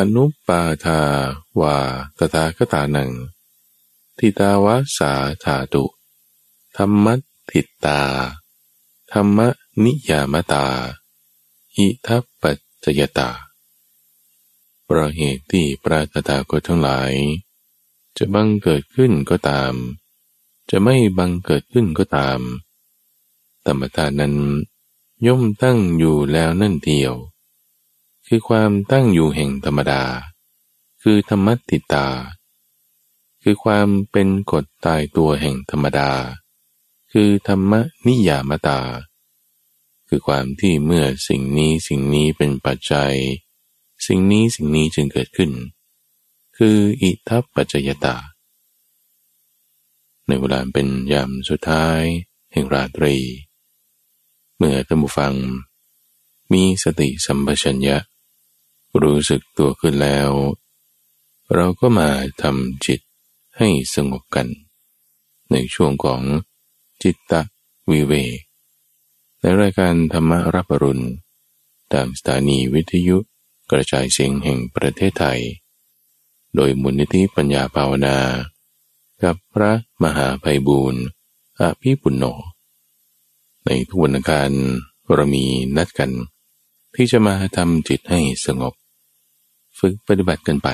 อนุปาทาวาตถาคตานัง ทิตาวาสาธาตุ ธรรมติตา ธรรมนิยามตา อิทัปปัจจยตาเพราะเหตุที่พระตถาคตทั้งหลาย จะบังเกิดขึ้นก็ตาม จะไม่บังเกิดขึ้นก็ตามธรรมทานนั้นย่อมตั้งอยู่แล้วนั่นเดียว คือความตั้งอยู่แห่งธรรมดา คือธรรมติตา คือความเป็นกฎตายตัวแห่งธรรมดา คือธรรมนิยามตา คือความที่เมื่อสิ่งนี้สิ่งนี้เป็นปัจจัย สิ่งนี้สิ่งนี้จึงเกิดขึ้น คืออิทัปปัจจยตา ในเวลาเป็นยามสุดท้าย แห่งราตรี เมื่อท่านผู้ฟังมีสติสัมปชัญญะ รู้สึกตัวขึ้นแล้ว เราก็มาทำจิตให้สงบกัน ในช่วงของจิตตะวิเวกในรายการธรรมรับรุณตามสถานีวิทยุกระจายเสียงแห่งประเทศไทย โดยมูลนิธิปัญญาภาวนา กับพระมหาภัยบูรณ์อภิปุณโญในทุกวันการเรามีนัดกัน ที่จะมาทำจิตให้สงบ ฝึกปฏิบัติกันไป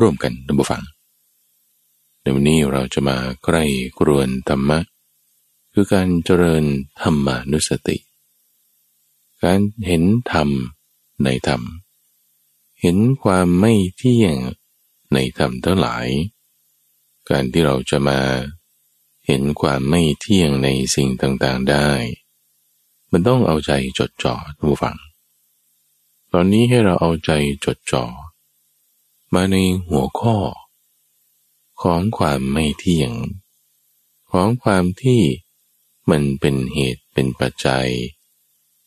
ร่วมกันดับฟังในวันนี้เราจะมาใกล้กรวนธรรมะ คือการเจริญธรรมานุสติ การเห็นธรรมในธรรม เห็นความไม่เที่ยงในธรรมทั้งหลาย การที่เราจะมาเห็นความไม่เที่ยงในสิ่งต่างๆได้ มันต้องเอาใจจดจ่อทุกฝัง ตอนนี้ให้เราเอาใจจดจ่อมาในหัวข้อ ของความไม่เที่ยง ของความที่มันเป็นเหตุเป็นปัจจัย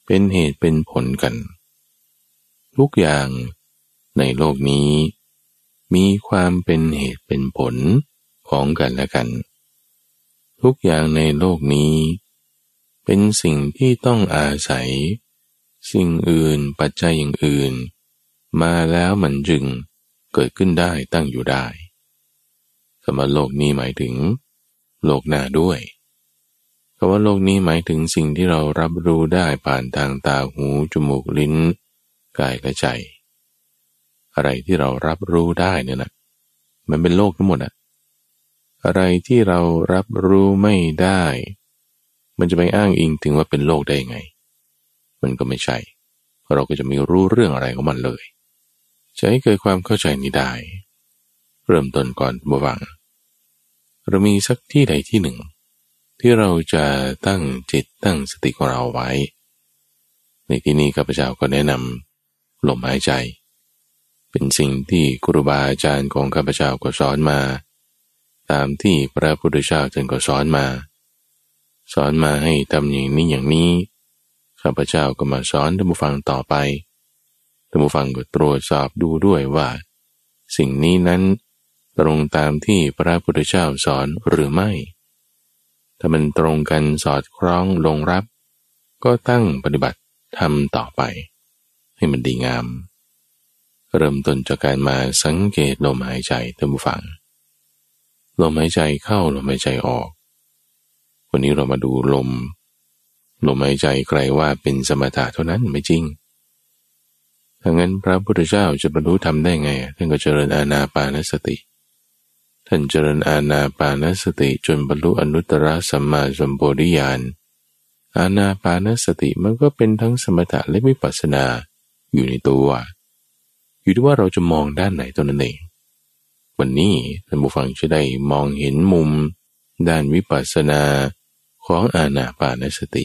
เป็นเหตุเป็นผลกัน ทุกอย่างในโลกนี้ มีความเป็นเหตุเป็นผลของกันและกัน ทุกอย่างในโลกนี้ เป็นสิ่งที่ต้องอาศัย สิ่งอื่นปัจจัยอย่างอื่น มาแล้วมันจึงเกิดขึ้นได้ตั้งอยู่ได้คำว่าโลกนี้หมายถึง โลกหน้าด้วยคำว่าโลกนี้หมายถึงสิ่งที่เรารับรู้ได้ผ่านทางตาหูจมูกลิ้น กายกระใจ อะไรที่เรารับรู้ได้เนี่ยนะมันเป็นโลกทั้งหมดอะอะไรที่เรารับรู้ไม่ได้ มันจะไปอ้างอิงถึงว่าเป็นโลกได้ไง มันก็ไม่ใช่ เราก็จะไม่รู้เรื่องอะไรของมันเลย จะให้เกิดความเข้าใจนี้ได้ เริ่มต้นก่อนบวัง เรามีสักที่ใดที่หนึ่ง ที่เราจะตั้งจิตตั้งสติของเราไว้ ในที่นี้ข้าพเจ้าก็แนะนำลมหายใจ เป็นสิ่งที่ครูบาอาจารย์ของข้าพเจ้าก็สอนมา ตามที่พระพุทธเจ้าท่านก็สอนมา สอนมาให้ทำอย่างนี้อย่างนี้ ข้าพเจ้าก็มาสอนท่านผู้ฟังต่อไปท่านผู้ฟังก็ตรวจสอบดูด้วยว่า สิ่งนี้นั้น ตรงตามที่พระพุทธเจ้าสอนหรือไม่ ถ้ามันตรงกันสอดคล้องลงรับ ก็ตั้งปฏิบัติทำต่อไป ให้มันดีงาม เริ่มต้นจากการมาสังเกตลมหายใจท่านผู้ฟังลมหายใจเข้าลมหายใจออก วันนี้เรามาดูลม ลมหายใจใครว่าเป็นสมถะเท่านั้นไม่จริงถ้างั้นพระพุทธเจ้าจะบรรลุธรรมได้ไง ท่านก็เจริญอาณาปานสติ ท่านเจริญอาณาปานสติจนบรรลุอนุตตรสัมมาสัมปวิญาณ อาณาปานสติมันก็เป็นทั้งสมถะและวิปัสสนาอยู่ในตัว อยู่ที่ว่าเราจะมองด้านไหนตัวนั้นเอง วันนี้ท่านผู้ฟังจะได้มองเห็นมุม ด้านวิปัสสนาของอาณาปานสติ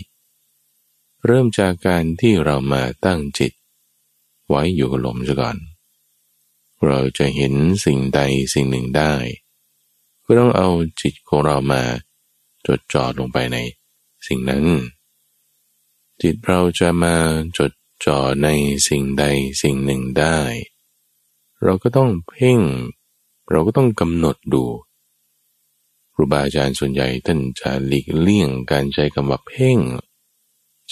เริ่มจากการที่เรามาตั้งจิต ไว้อยู่กับลมซะก่อน เราจะเห็นสิ่งใดสิ่งหนึ่งได้ ก็ต้องเอาจิตของเรามาจดจ่อลงไปในสิ่งนั้น จิตเราจะมาจดจ่อในสิ่งใดสิ่งหนึ่งได้ เราก็ต้องเพ่ง เราก็ต้องกำหนดดูครูบาอาจารย์ส่วนใหญ่ท่านจะหลีกเลี่ยงการใช้คำว่าเพ่ง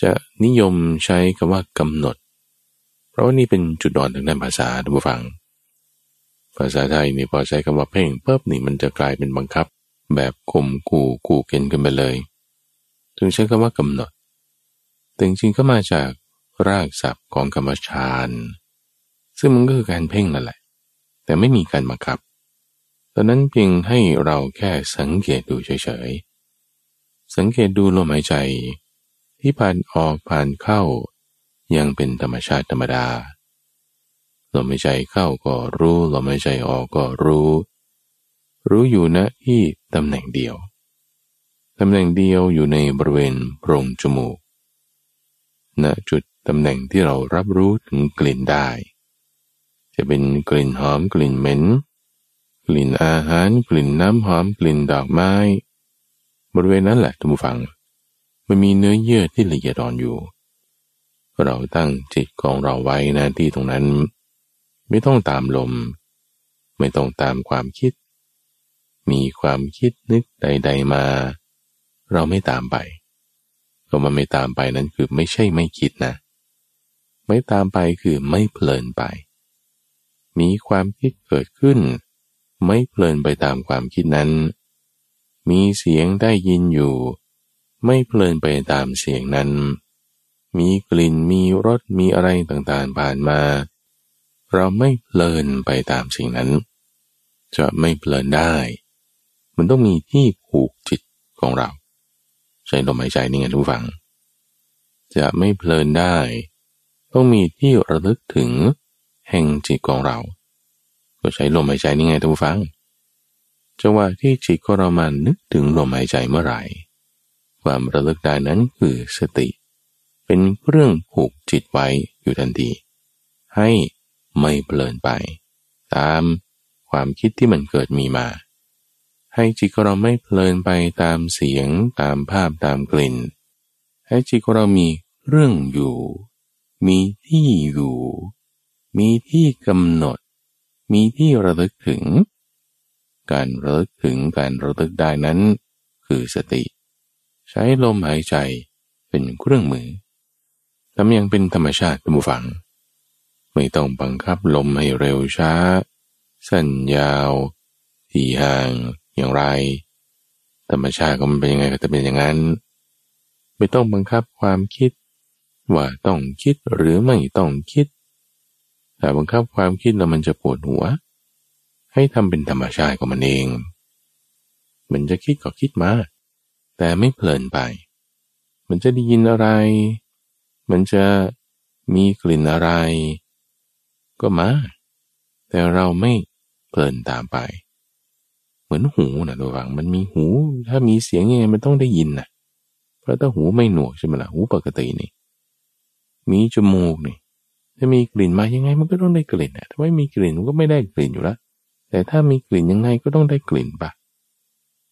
จะนิยมใช้คำว่ากำหนด เพราะว่านี่เป็นจุดอ่อนทางด้านภาษาท่านผู้ฟัง ภาษาไทยนี่พอใช้คำว่าเพ่งปุ๊บนี่มันจะกลายเป็นบังคับ แบบข่มขู่ขู่เกณฑ์กันไปเลย ถึงใช้คำว่ากำหนดแต่จริงๆก็มาจากรากศัพท์ของคำว่าฌานซึ่งมันก็คือการเพ่งนั่นแหละ แต่ไม่มีการบังคับตอนนั้นเพียงให้เราแค่สังเกตดูเฉยๆ สังเกตดูลมหายใจ ที่ผ่านออกผ่านเข้า ยังเป็นธรรมชาติธรรมดาลมหายใจเข้าก็รู้ลมหายใจออกก็รู้ รู้อยู่ณที่ตำแหน่งเดียวตำแหน่งเดียวอยู่ในบริเวณโพรงจมูกณจุดตำแหน่งที่เรารับรู้ถึงกลิ่นได้ จะเป็นกลิ่นหอมกลิ่นเหม็น กลิ่นอาหารกลิ่นน้ำหอมกลิ่นดอกไม้ บริเวณนั้นแหละทุกฝัง มันมีเนื้อเยื่อที่ละเอียดอ่อนอยู่ เราตั้งจิตของเราไว้นะที่ตรงนั้น ไม่ต้องตามลม ไม่ต้องตามความคิด มีความคิดนึกใด ๆมา เราไม่ตามไปก็มันไม่ตามไปนั้นคือไม่ใช่ไม่คิดนะ ไม่ตามไปคือไม่เพลินไป มีความคิดเกิดขึ้น ไม่เพลินไปตามความคิดนั้น มีเสียงได้ยินอยู่ ไม่เพลินไปตามเสียงนั้น มีกลิ่นมีรสมีอะไรต่างๆผ่านมา เราไม่เพลินไปตามสิ่งนั้น จะไม่เพลินได้ มันต้องมีที่ผูกจิตของเรา ใช้ลมหายใจนี่ไงทุกฝัง จะไม่เพลินได้ ต้องมีที่ระลึกถึงแห่งจิตของเรา ก็ใช้ลมหายใจนี่ไงทุกฝังจังหวะที่จิตของเรามานึกถึงลมหายใจเมื่อไหร่ ความระลึกได้นั้นคือสติ เป็นเครื่องผูกจิตไว้อยู่ทันที ให้ไม่เพลินไป ตามความคิดที่มันเกิดมีมา ให้จิตของเราไม่เพลินไปตามเสียงตามภาพตามกลิ่น ให้จิตของเรามีเรื่องอยู่ มีที่อยู่ มีที่กำหนด มีที่ระลึกถึง การระลึกถึงการระลึกได้นั้น คือสติ ใช้ลมหายใจเป็นเครื่องมือทำอย่างเป็นธรรมชาติตูฟัง ไม่ต้องบังคับลมให้เร็วช้า สั้นยาวที่ห่างอย่างไร ธรรมชาติก็มันเป็นยังไงก็จะเป็นอย่างนั้น ไม่ต้องบังคับความคิด ว่าต้องคิดหรือไม่ต้องคิดแต่บังคับความคิดแล้วมันจะปวดหัว ให้ทำเป็นธรรมชาติของมันเอง มันจะคิดก็คิดมา แต่ไม่เพลินไป มันจะได้ยินอะไร มันจะมีกลิ่นอะไร ก็มา แต่เราไม่เพลินตามไป เหมือนหูนะระวังมันมีหู ถ้ามีเสียงยังไงมันต้องได้ยินนะเพราะถ้าหูไม่หนวกใช่ไหมละ่ะหูปกตินี่มีจมูกนี่ถ้ามีกลิ่นมายังไงมันก็ต้องได้กลิ่นนะถ้าไม่มีกลิ่นมันก็ไม่ได้กลิ่นอยู่แล้วแต่ถ้ามีกลิ่นยังไงก็ต้องได้กลิ่นปะ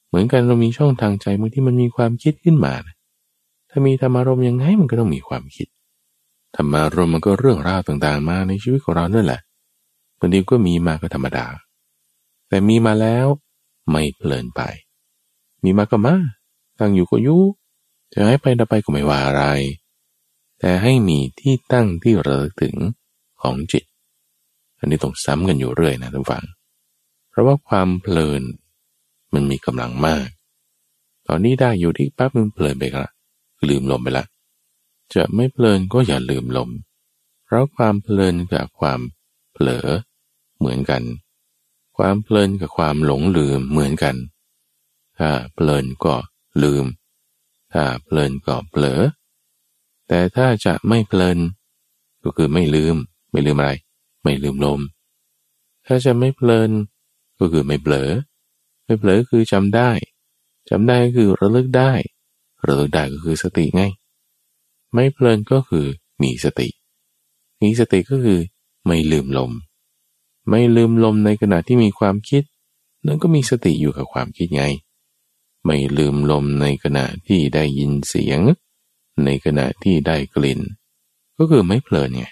เหมือนกันเรามีช่องทางใจบางที่มันมีความคิดขึ้นมานะถ้ามีธรรมารมยังไงมันก็ต้องมีความคิด ธรรมารมมันก็เรื่องราวต่างๆ มาในชีวิตของเรานั่นแหละบางทีก็มีมาก็ธรรมดา แต่มีมาแล้วไม่เพลินไป มีมาก็มาตั้งอยู่ก็อยู่จะให้ไปดับไปก็ไม่ว่าอะไร แต่ให้มีที่ตั้งที่ระลึกถึงของจิต อันนี้ต้องซ้ำกันอยู่เรื่อยนะทุกฝัง เพราะว่าความเพลิน มันมีกำลังมาก ตอนนี้ได้อยู่ที่ปั๊บมันเพลินไปละลืมลมไปละ จะไม่เพลินก็อย่าลืมลม เพราะความเพลินกับความเผลอเหมือนกัน ความเพลินกับความหลงลืมเหมือนกัน ถ้าเพลินก็ลืม ถ้าเพลินก็เผลอ แต่ถ้าจะไม่เพลิน ก็คือไม่ลืม ไม่ลืมอะไร ไม่ลืมลม ถ้าจะไม่เพลินก็คือไม่เผลอ เผลอคือจำได้จำได้ก็คือระลึกได้ ระลึกได้ก็คือสติไง ไม่เพลินก็คือมีสติ มีสติก็คือไม่ลืมลม ไม่ลืมลมในขณะที่มีความคิด นั่นก็มีสติอยู่กับความคิดไง ไม่ลืมลมในขณะที่ได้ยินเสียง ในขณะที่ได้กลิ่น ก็คือไม่เพลินไง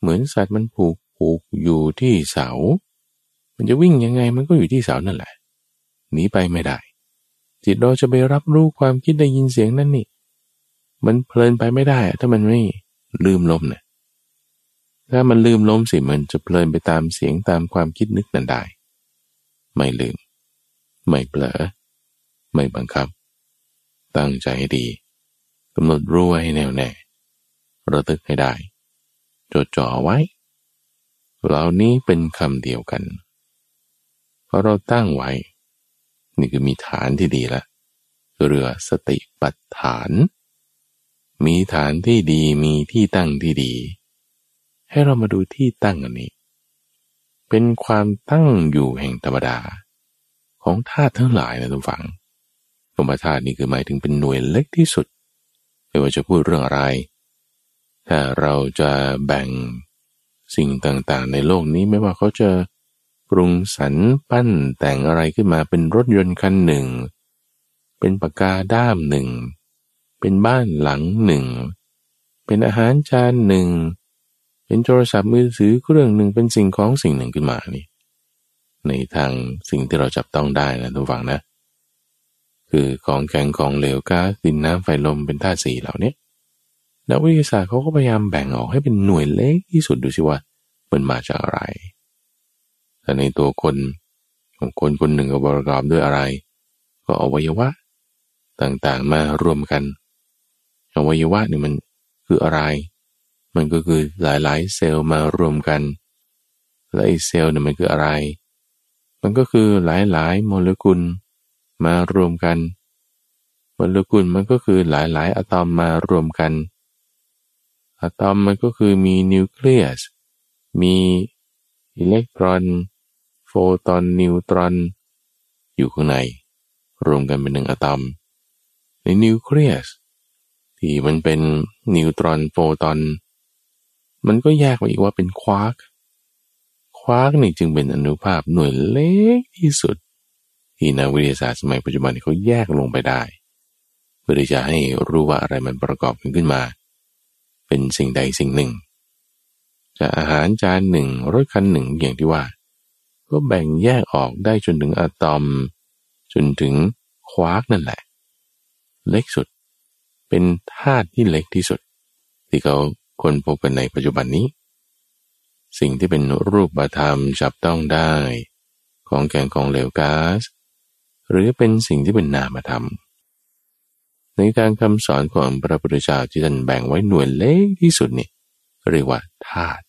เหมือนสัตว์มันผูกผูกอยู่ที่เสา มันจะวิ่งยังไงมันก็อยู่ที่เสานั่นแหละ หนีไปไม่ได้ จิตเราจะไปรับรู้ความคิดได้ยินเสียงนั่นนี่ มันเพลินไปไม่ได้ ถ้ามันไม่ลืมลมเนี่ยถ้ามันลืมล้มสิมันจะเพลินไปตามเสียงตามความคิดนึกนั้นได้ ไม่ลืม ไม่เผลอ ไม่บังคับ ตั้งใจให้ดีกำหนดรู้ให้แน่วแน่ระลึกให้ได้ จดจ่อไว้ เหล่านี้เป็นคำเดียวกันเพอเราตั้งไว้ นี่คือมีฐานที่ดีละเรือสติปัฏฐาน มีฐานที่ดีมีที่ตั้งที่ดี ให้เรามาดูที่ตั้งอันนี้ เป็นความตั้งอยู่แห่งธรรมดา ของธาตุทั้งหลายนะทุกฝังธรรมธาตุนี่คือหมายถึงเป็นหน่วยเล็กที่สุดไม่ว่าจะพูดเรื่องอะไร ถ้าเราจะแบ่งสิ่งต่างๆ ในโลกนี้ไม่ว่าเขาจะป รุงสรรปั้นแต่งอะไรขึ้นมาเป็นรถยนต์คันหนึ่ง เป็นปากกาด้ามหนึ่ง เป็นบ้านหลังหนึ่ง เป็นอาหารจานหนึ่ง เป็นโทรศัพท์มือถือเครื่องหนึ่งเป็นสิ่งของสิ่งหนึ่งขึ้นมานี่ในทางสิ่งที่เราจับต้องได้นะทุกฝังนะ คือของแข็งของเหลวก๊าซดินน้ำไฟลมเป็นธาตุสี่เหล่านี้นักวิทยาศาสตร์เขาก็พยายามแบ่งออกให้เป็นหน่วยเล็กที่สุดดูสิว่ามันมาจากอะไร แต่ในตัวคนของคนคนหนึ่งก็ประกอบด้วยอะไร ก็อวัยวะ ต่างๆมารวมกัน อวัยวะนี่มันคืออะไร มันก็คือหลายๆ เซลล์มารวมกัน และไอเซลล์นี่มันคืออะไร มันก็คือหลายๆ โมเลกุลมารวมกัน โมเลกุลมันก็คือหลายๆ อะตอมมารวมกัน อะตอมมันก็คือมีนิวเคลียส มีอิเล็กตรอน ตอนนิวตรอนอยู่ข้างใน รวมกันเป็นหนึ่งอะตอมในนิวเคลียสที่มันเป็นนิวตรอนโฟตอน มันก็แยกมาอีกว่าเป็นควาร์กควาร์กนี่จึงเป็นอนุภาพหน่วยเล็กที่สุด ที่นักวิทยาศาสตร์สมัยปัจจุบันเขาแยกลงไปได้เพื่อที่จะให้รู้ว่าอะไรมันประกอบกันขึ้นมา เป็นสิ่งใดสิ่งหนึ่ง จะอาหารจานหนึ่งรถคันหนึ่งอย่างที่ว่า ก็แบ่งแยกออกได้จนถึงอะตอม จนถึงควาร์กนั่นแหละ เล็กสุด เป็นธาตุที่เล็กที่สุด ที่เขาคนพบกันในปัจจุบันนี้ สิ่งที่เป็นรูปธรรมจับต้องได้ ของแกงของเหลวก๊าซหรือเป็นสิ่งที่เป็นนามธรรม ในทางคำสอนของพระพุทธเจ้าที่ท่านแบ่งไว้หน่วยเล็กที่สุดนี่เรียกว่าธาตุ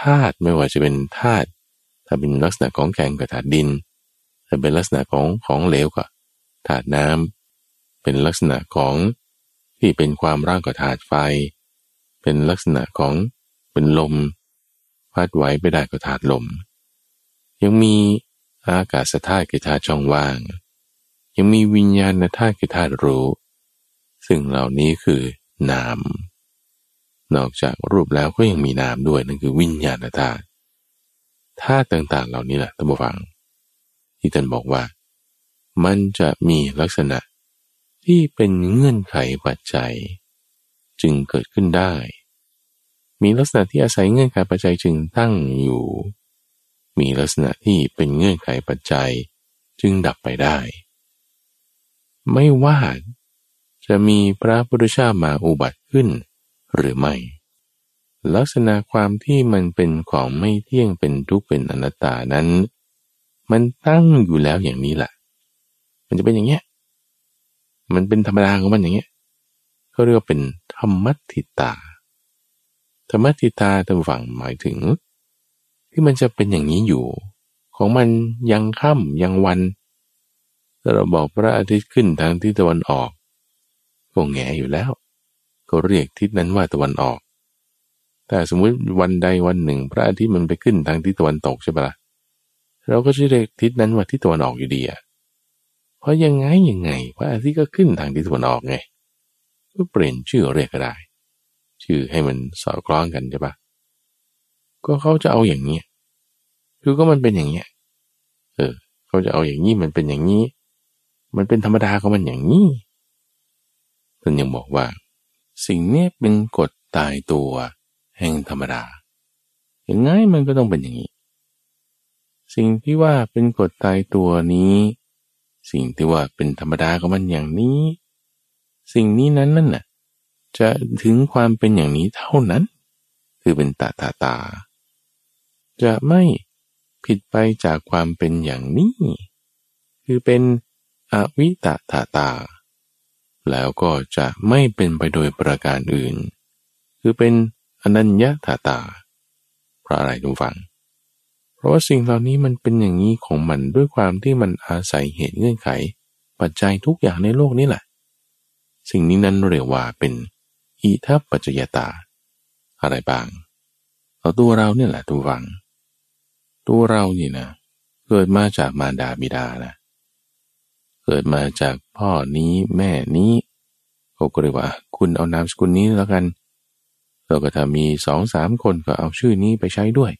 ธาตุไม่ว่าจะเป็นธาตุ ถ้าเป็นลักษณะของแข็งกับธาตุดิน ถ้าเป็นลักษณะของของเหลวก็ธาตุน้ำเป็นลักษณะของที่เป็นความร่างกับธาตุไฟ เป็นลักษณะของเป็นลมพัดไหวไปได้กับธาตุลม ยังมีอากาศธาตุกับธาตุช่องว่าง ยังมีวิญญาณธาตุกับธาตุรู้ ซึ่งเหล่านี้คือนาม นอกจากรูปแล้วก็ยังมีนามด้วยนั่นคือวิญญาณธาตุ ธาตุต่างๆเหล่านี้แหละท่านผู้ฟัง ที่ท่านบอกว่า มันจะมีลักษณะที่เป็นเงื่อนไขปัจจัย จึงเกิดขึ้นได้ มีลักษณะที่อาศัยเงื่อนไขปัจจัยจึงตั้งอยู่ มีลักษณะที่เป็นเงื่อนไขปัจจัย จึงดับไปได้ ไม่ว่าจะมีพระพุทธเจ้ามาอุบัติขึ้นหรือไม่ ลักษณะความที่มันเป็นของไม่เที่ยงเป็นทุกข์เป็นอนัตตานั้น มันตั้งอยู่แล้วอย่างนี้แหละ มันจะเป็นอย่างเงี้ย มันเป็นธรรมดาของมันอย่างเงี้ยเขาเรียกว่าเป็นธรรมติตา ธรรมติตาตามฝั่งหมายถึง ที่มันจะเป็นอย่างนี้อยู่ ของมันยังค่ำยังวันถ้าเราบอกพระอาทิตย์ขึ้นทางทิศตะวันออกก็แงอยู่แล้ว ก็เรียกทิศนั้นว่าตะวันออก แต่สมมุติวันใดวันหนึ่ง พระอาทิตย์มันไปขึ้นทางทิศตะวันตกใช่ปะละ่ะเราก็จะเรียกทิศนั้นว่าทิศตะวันออกอยู่ดีอะเพราะยังไงยังไงพระอาทิตย์ก็ขึ้นทางทิศตะวันออกไงก็เปลี่ยนชื่อเรียกก็ได้ ชื่อให้มันสอดคล้องกันใช่ปะก็เขาจะเอาอย่างนี้คือก็มันเป็นอย่างเนี้ยเออเขาจะเอาอย่างนี้มันเป็นอย่างนี้ มันเป็นธรรมดาของมันอย่างนี้ท่านยังบอกว่า สิ่งนี้เป็นกฎตายตัว แห่งธรรมดาอย่างไงมันก็ต้องเป็นอย่างนี้ สิ่งที่ว่าเป็นกฎตายตัวนี้ สิ่งที่ว่าเป็นธรรมดาของมันอย่างนี้ สิ่งนี้นั้นนั่นน่ะจะถึงความเป็นอย่างนี้เท่านั้น คือเป็นตาตาตา จะไม่ผิดไปจากความเป็นอย่างนี้ คือเป็นอวิตาตาตา แล้วก็จะไม่เป็นไปโดยประการอื่น คือเป็น อนัญญาตาตา เพราะอะไรทุกฝัง เพราะว่าสิ่งเหล่านี้มันเป็นอย่างนี้ของมันด้วยความที่มันอาศัยเหตุเงื่อนไข ปัจจัยทุกอย่างในโลกนี้แหละ สิ่งนี้นั้นเรียกว่าเป็นอิทัปปัจจยตา อะไรบ้างเอาตัวเราเนี่ยแหละทุกฝัง ตัวเรานี่นะเกิดมาจากมารดาบิดานะเกิดมาจากพ่อนี้แม่นี้เขาก็เรียกว่า คุณเอานามสกุลนี้แล้วกัน เราก็ถ้ามีสองสามคนก็เอาชื่อนี้ไปใช้ด้วย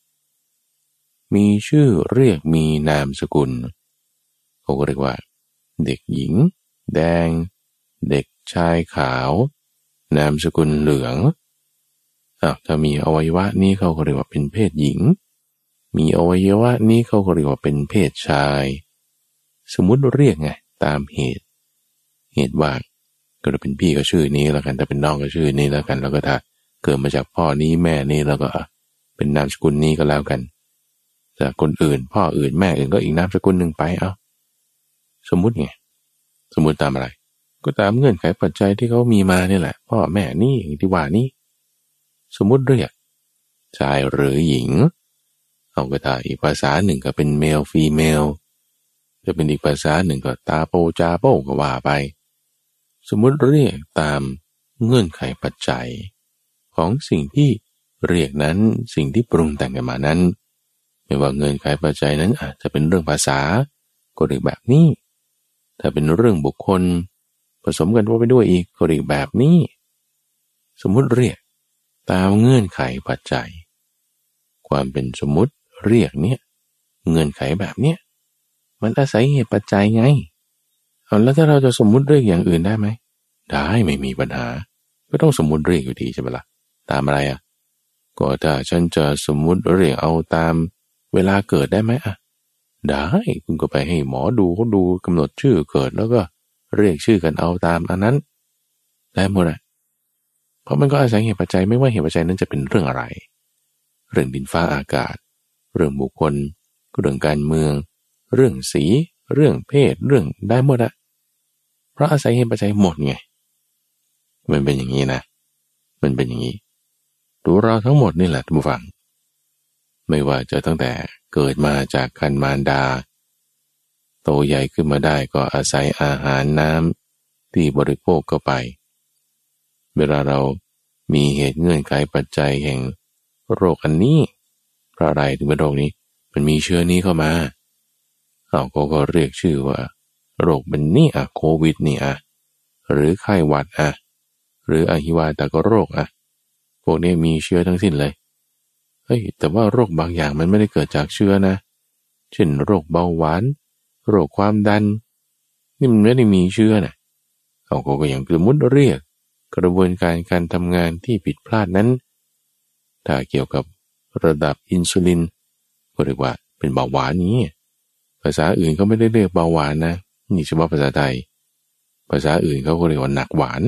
มีชื่อเรียกมีนามสกุลเขาก็เรียกว่า เด็กหญิง แดง เด็กชายขาว นามสกุลเหลืองอ้าวถ้ามีอวัยวะนี้เขาก็เรียกว่าเป็นเพศหญิง มีอวัยวะนี้เขาก็เรียกว่าเป็นเพศชาย สมมุติเรียกไงตามเหตุ เหตุว่าก็จะเป็นพี่ก็ชื่อนี้แล้วกันถ้าเป็นน้องก็ชื่อนี้แล้วกัน แล้วก็ถ้า เกิดมาจากพ่อนี้แม่นี้แล้วก็เป็นนามสกุลนี้ก็แล้วกันจากคนอื่น พ่ออื่นแม่อื่นก็อีกนามสกุลหนึ่งไปเอาสมมุติไงสมมุติตามอะไร ก็ตามเงื่อนไขปัจจัยที่เขามีมาเนี่แหละ พ่อแม่นี่ที่ว่านี่สมมุติเรียกชายหรือหญิงเอาก็ได้อีกภาษาหนึ่งก็เป็นเมลฟีเมลจะเป็นอีกภาษาหนึ่งก็ตาโปจาโปก็ว่าไป สมมุติเรียกตามเงื่อนไขปัจจัย ของสิ่งที่เรียกนั้นสิ่งที่ปรุงแต่งกันมานั้น ไม่ว่าเงินขายปัจจัยนั้นอาจจะเป็นเรื่องภาษา ก็เรียกแบบนี้ ถ้าเป็นเรื่องบุคคล ผสมกันว่าไปด้วยอีกก็เรียกแบบนี้ สมมุติเรียกตามเงื่อนไขปัจจัย ความเป็นสมมุติเรียกเนี่ยเงื่อนไขแบบเนี้ยมันอาศัยเหตุปัจจัยไงเอาแล้วถ้าเราจะสมมุติเรียกอย่างอื่นได้ไหม ได้ไม่มีปัญหา ก็ต้องสมมุติเรียกอยู่ดีใช่ไหมละ่ะ ตามอะไรอะ ก็ถ้าฉันจะสมมุติเรียกเอาตามเวลาเกิดได้ไหมอะ ได้คุณก็ไปให้หมอดูเขาดูกำหนดชื่อเกิดแล้วก็เรียกชื่อกันเอาตามอันนั้นได้หมดอะเพราะมันก็อาศัยเหตุปัจจัยไม่ว่าเหตุปัจจัยนั้นจะเป็นเรื่องอะไร เรื่องดินฟ้าอากาศ เรื่องบุคคล เรื่องการเมือง เรื่องสี เรื่องเพศ เรื่องได้หมดอะเพราะอาศัยเหตุปัจจัยหมดไง มันเป็นอย่างนี้นะ มันเป็นอย่างนี้ ตัวเราทั้งหมดนี่แหละทุกฝัง ไม่ว่าจะตั้งแต่เกิดมาจากคันมารดา โตใหญ่ขึ้นมาได้ก็อาศัยอาหารน้ำที่บริโภคก็ไป เวลาเรามีเหตุเงื่อนไขปัจจัยแห่งโรคอันนี้เพราะอะไรถึงเป็นโรคนี้ มันมีเชื้อนี้เข้ามาเราก็ก็เรียกชื่อว่า โรคเป็นนี่อะโควิดนี่อะหรือไข้หวัดอะหรืออหิวาตกโรคอะ พวกนี้มีเชื้อทั้งสิ้นเลย เฮ้ย แต่ว่าโรคบางอย่างมันไม่ได้เกิดจากเชื้อนะ เช่น โรคเบาหวาน โรคความดัน นี่มันไม่ได้มีเชื้อนะเขาก็อย่างสมมติเรียก กระบวนการการทำงานที่ผิดพลาดนั้น ถ้าเกี่ยวกับระดับอินซูลิน ก็เรียกว่าเป็นเบาหวานนี้ ภาษาอื่นเขาไม่ได้เรียกเบาหวานนะ นี่เฉพาะภาษาไทย ภาษาอื่นเขาก็เรียกว่าหนักหวาน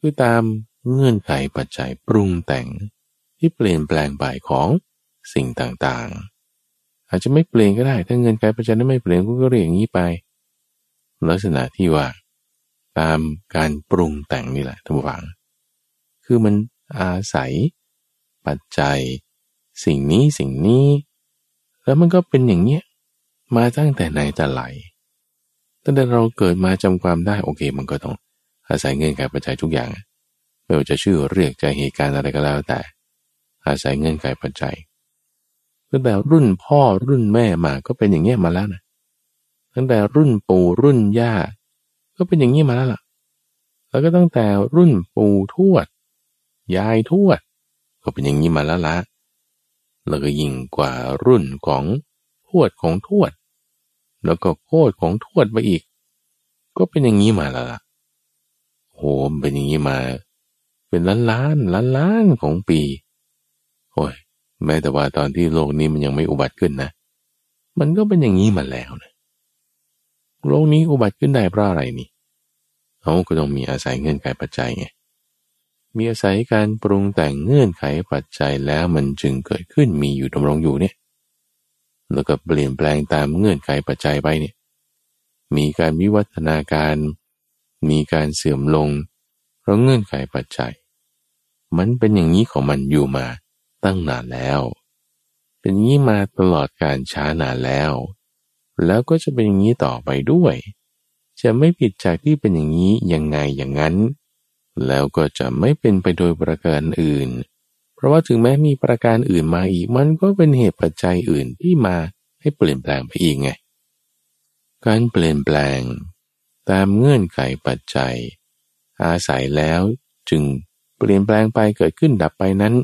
คือตาม เงื่อนไขปัจจัยปรุงแต่งที่เปลี่ยนแปลงไปของสิ่งต่างๆ อาจจะไม่เปลี่ยนก็ได้ ถ้าเงื่อนไขปัจจัยนั้นไม่เปลี่ยนก็เรียกอย่างนี้ไป ลักษณะที่ว่า ตามการปรุงแต่งนี่แหละท่านผู้ฟัง คือมันอาศัย ปัจจัย สิ่งนี้สิ่งนี้ แล้วมันก็เป็นอย่างเนี้ยมาตั้งแต่ไหนแต่ไหลตั้งแต่เราเกิดมาจำความได้โอเค มันก็ต้องอาศัยเงื่อนไขปัจจัยทุกอย่าง ไม่ว่าจะชื่อเรียกจะเหตุการณ์อะไรก็แล้วแต่ อาศัยเงื่อนไขปัจจัยตั้งแต่รุ่นพ่อรุ่นแม่มาก็เป็นอย่างเงี้ยมาแล้วนะตั้งแต่รุ่นปู่รุ่นย่า ก็เป็นอย่างนี้มาแล้วล่ะ แล้วก็ตั้งแต่รุ่นปู่ทวด ยายทวด ก็เป็นอย่างนี้มาแล้วละแล้วก็ยิ่งกว่ารุ่นของทวดของทวด แล้วก็โคตรของทวดไปอีก ก็เป็นอย่างนี้มาแล้วล่ะโหเป็นอย่างนี้มา เป็นล้านล้านล้านล้านของปี โอ้ย แม้แต่ว่าตอนที่โลกนี้มันยังไม่อุบัติขึ้นนะ มันก็เป็นอย่างนี้มาแล้วนะโลกนี้อุบัติขึ้นได้เพราะอะไรนี่เขาก็ต้องมีอาศัยเงื่อนไขปัจจัยไง มีอาศัยการปรุงแต่งเงื่อนไขปัจจัยแล้วมันจึงเกิดขึ้นมีอยู่ดำรงอยู่เนี่ย แล้วก็เปลี่ยนแปลงตามเงื่อนไขปัจจัยไปเนี่ย มีการวิวัฒนาการ มีการเสื่อมลง เพราะเงื่อนไขปัจจัย มันเป็นอย่างนี้ของมันอยู่มาตั้งนานแล้ว เป็นอย่างนี้มาตลอดการช้านานแล้ว แล้วก็จะเป็นอย่างนี้ต่อไปด้วย จะไม่ผิดจากที่เป็นอย่างนี้ยังไงอย่างนั้น แล้วก็จะไม่เป็นไปโดยประการอื่น เพราะว่าถึงแม้มีประการอื่นมาอีก มันก็เป็นเหตุปัจจัยอื่นที่มาให้เปลี่ยนแปลงไปอีกไง การเปลี่ยนแปลง ตามเงื่อนไขปัจจัย อาศัยแล้วจึง เปลี่ยนแปลงไปเกิดขึ้นดับไปนั้น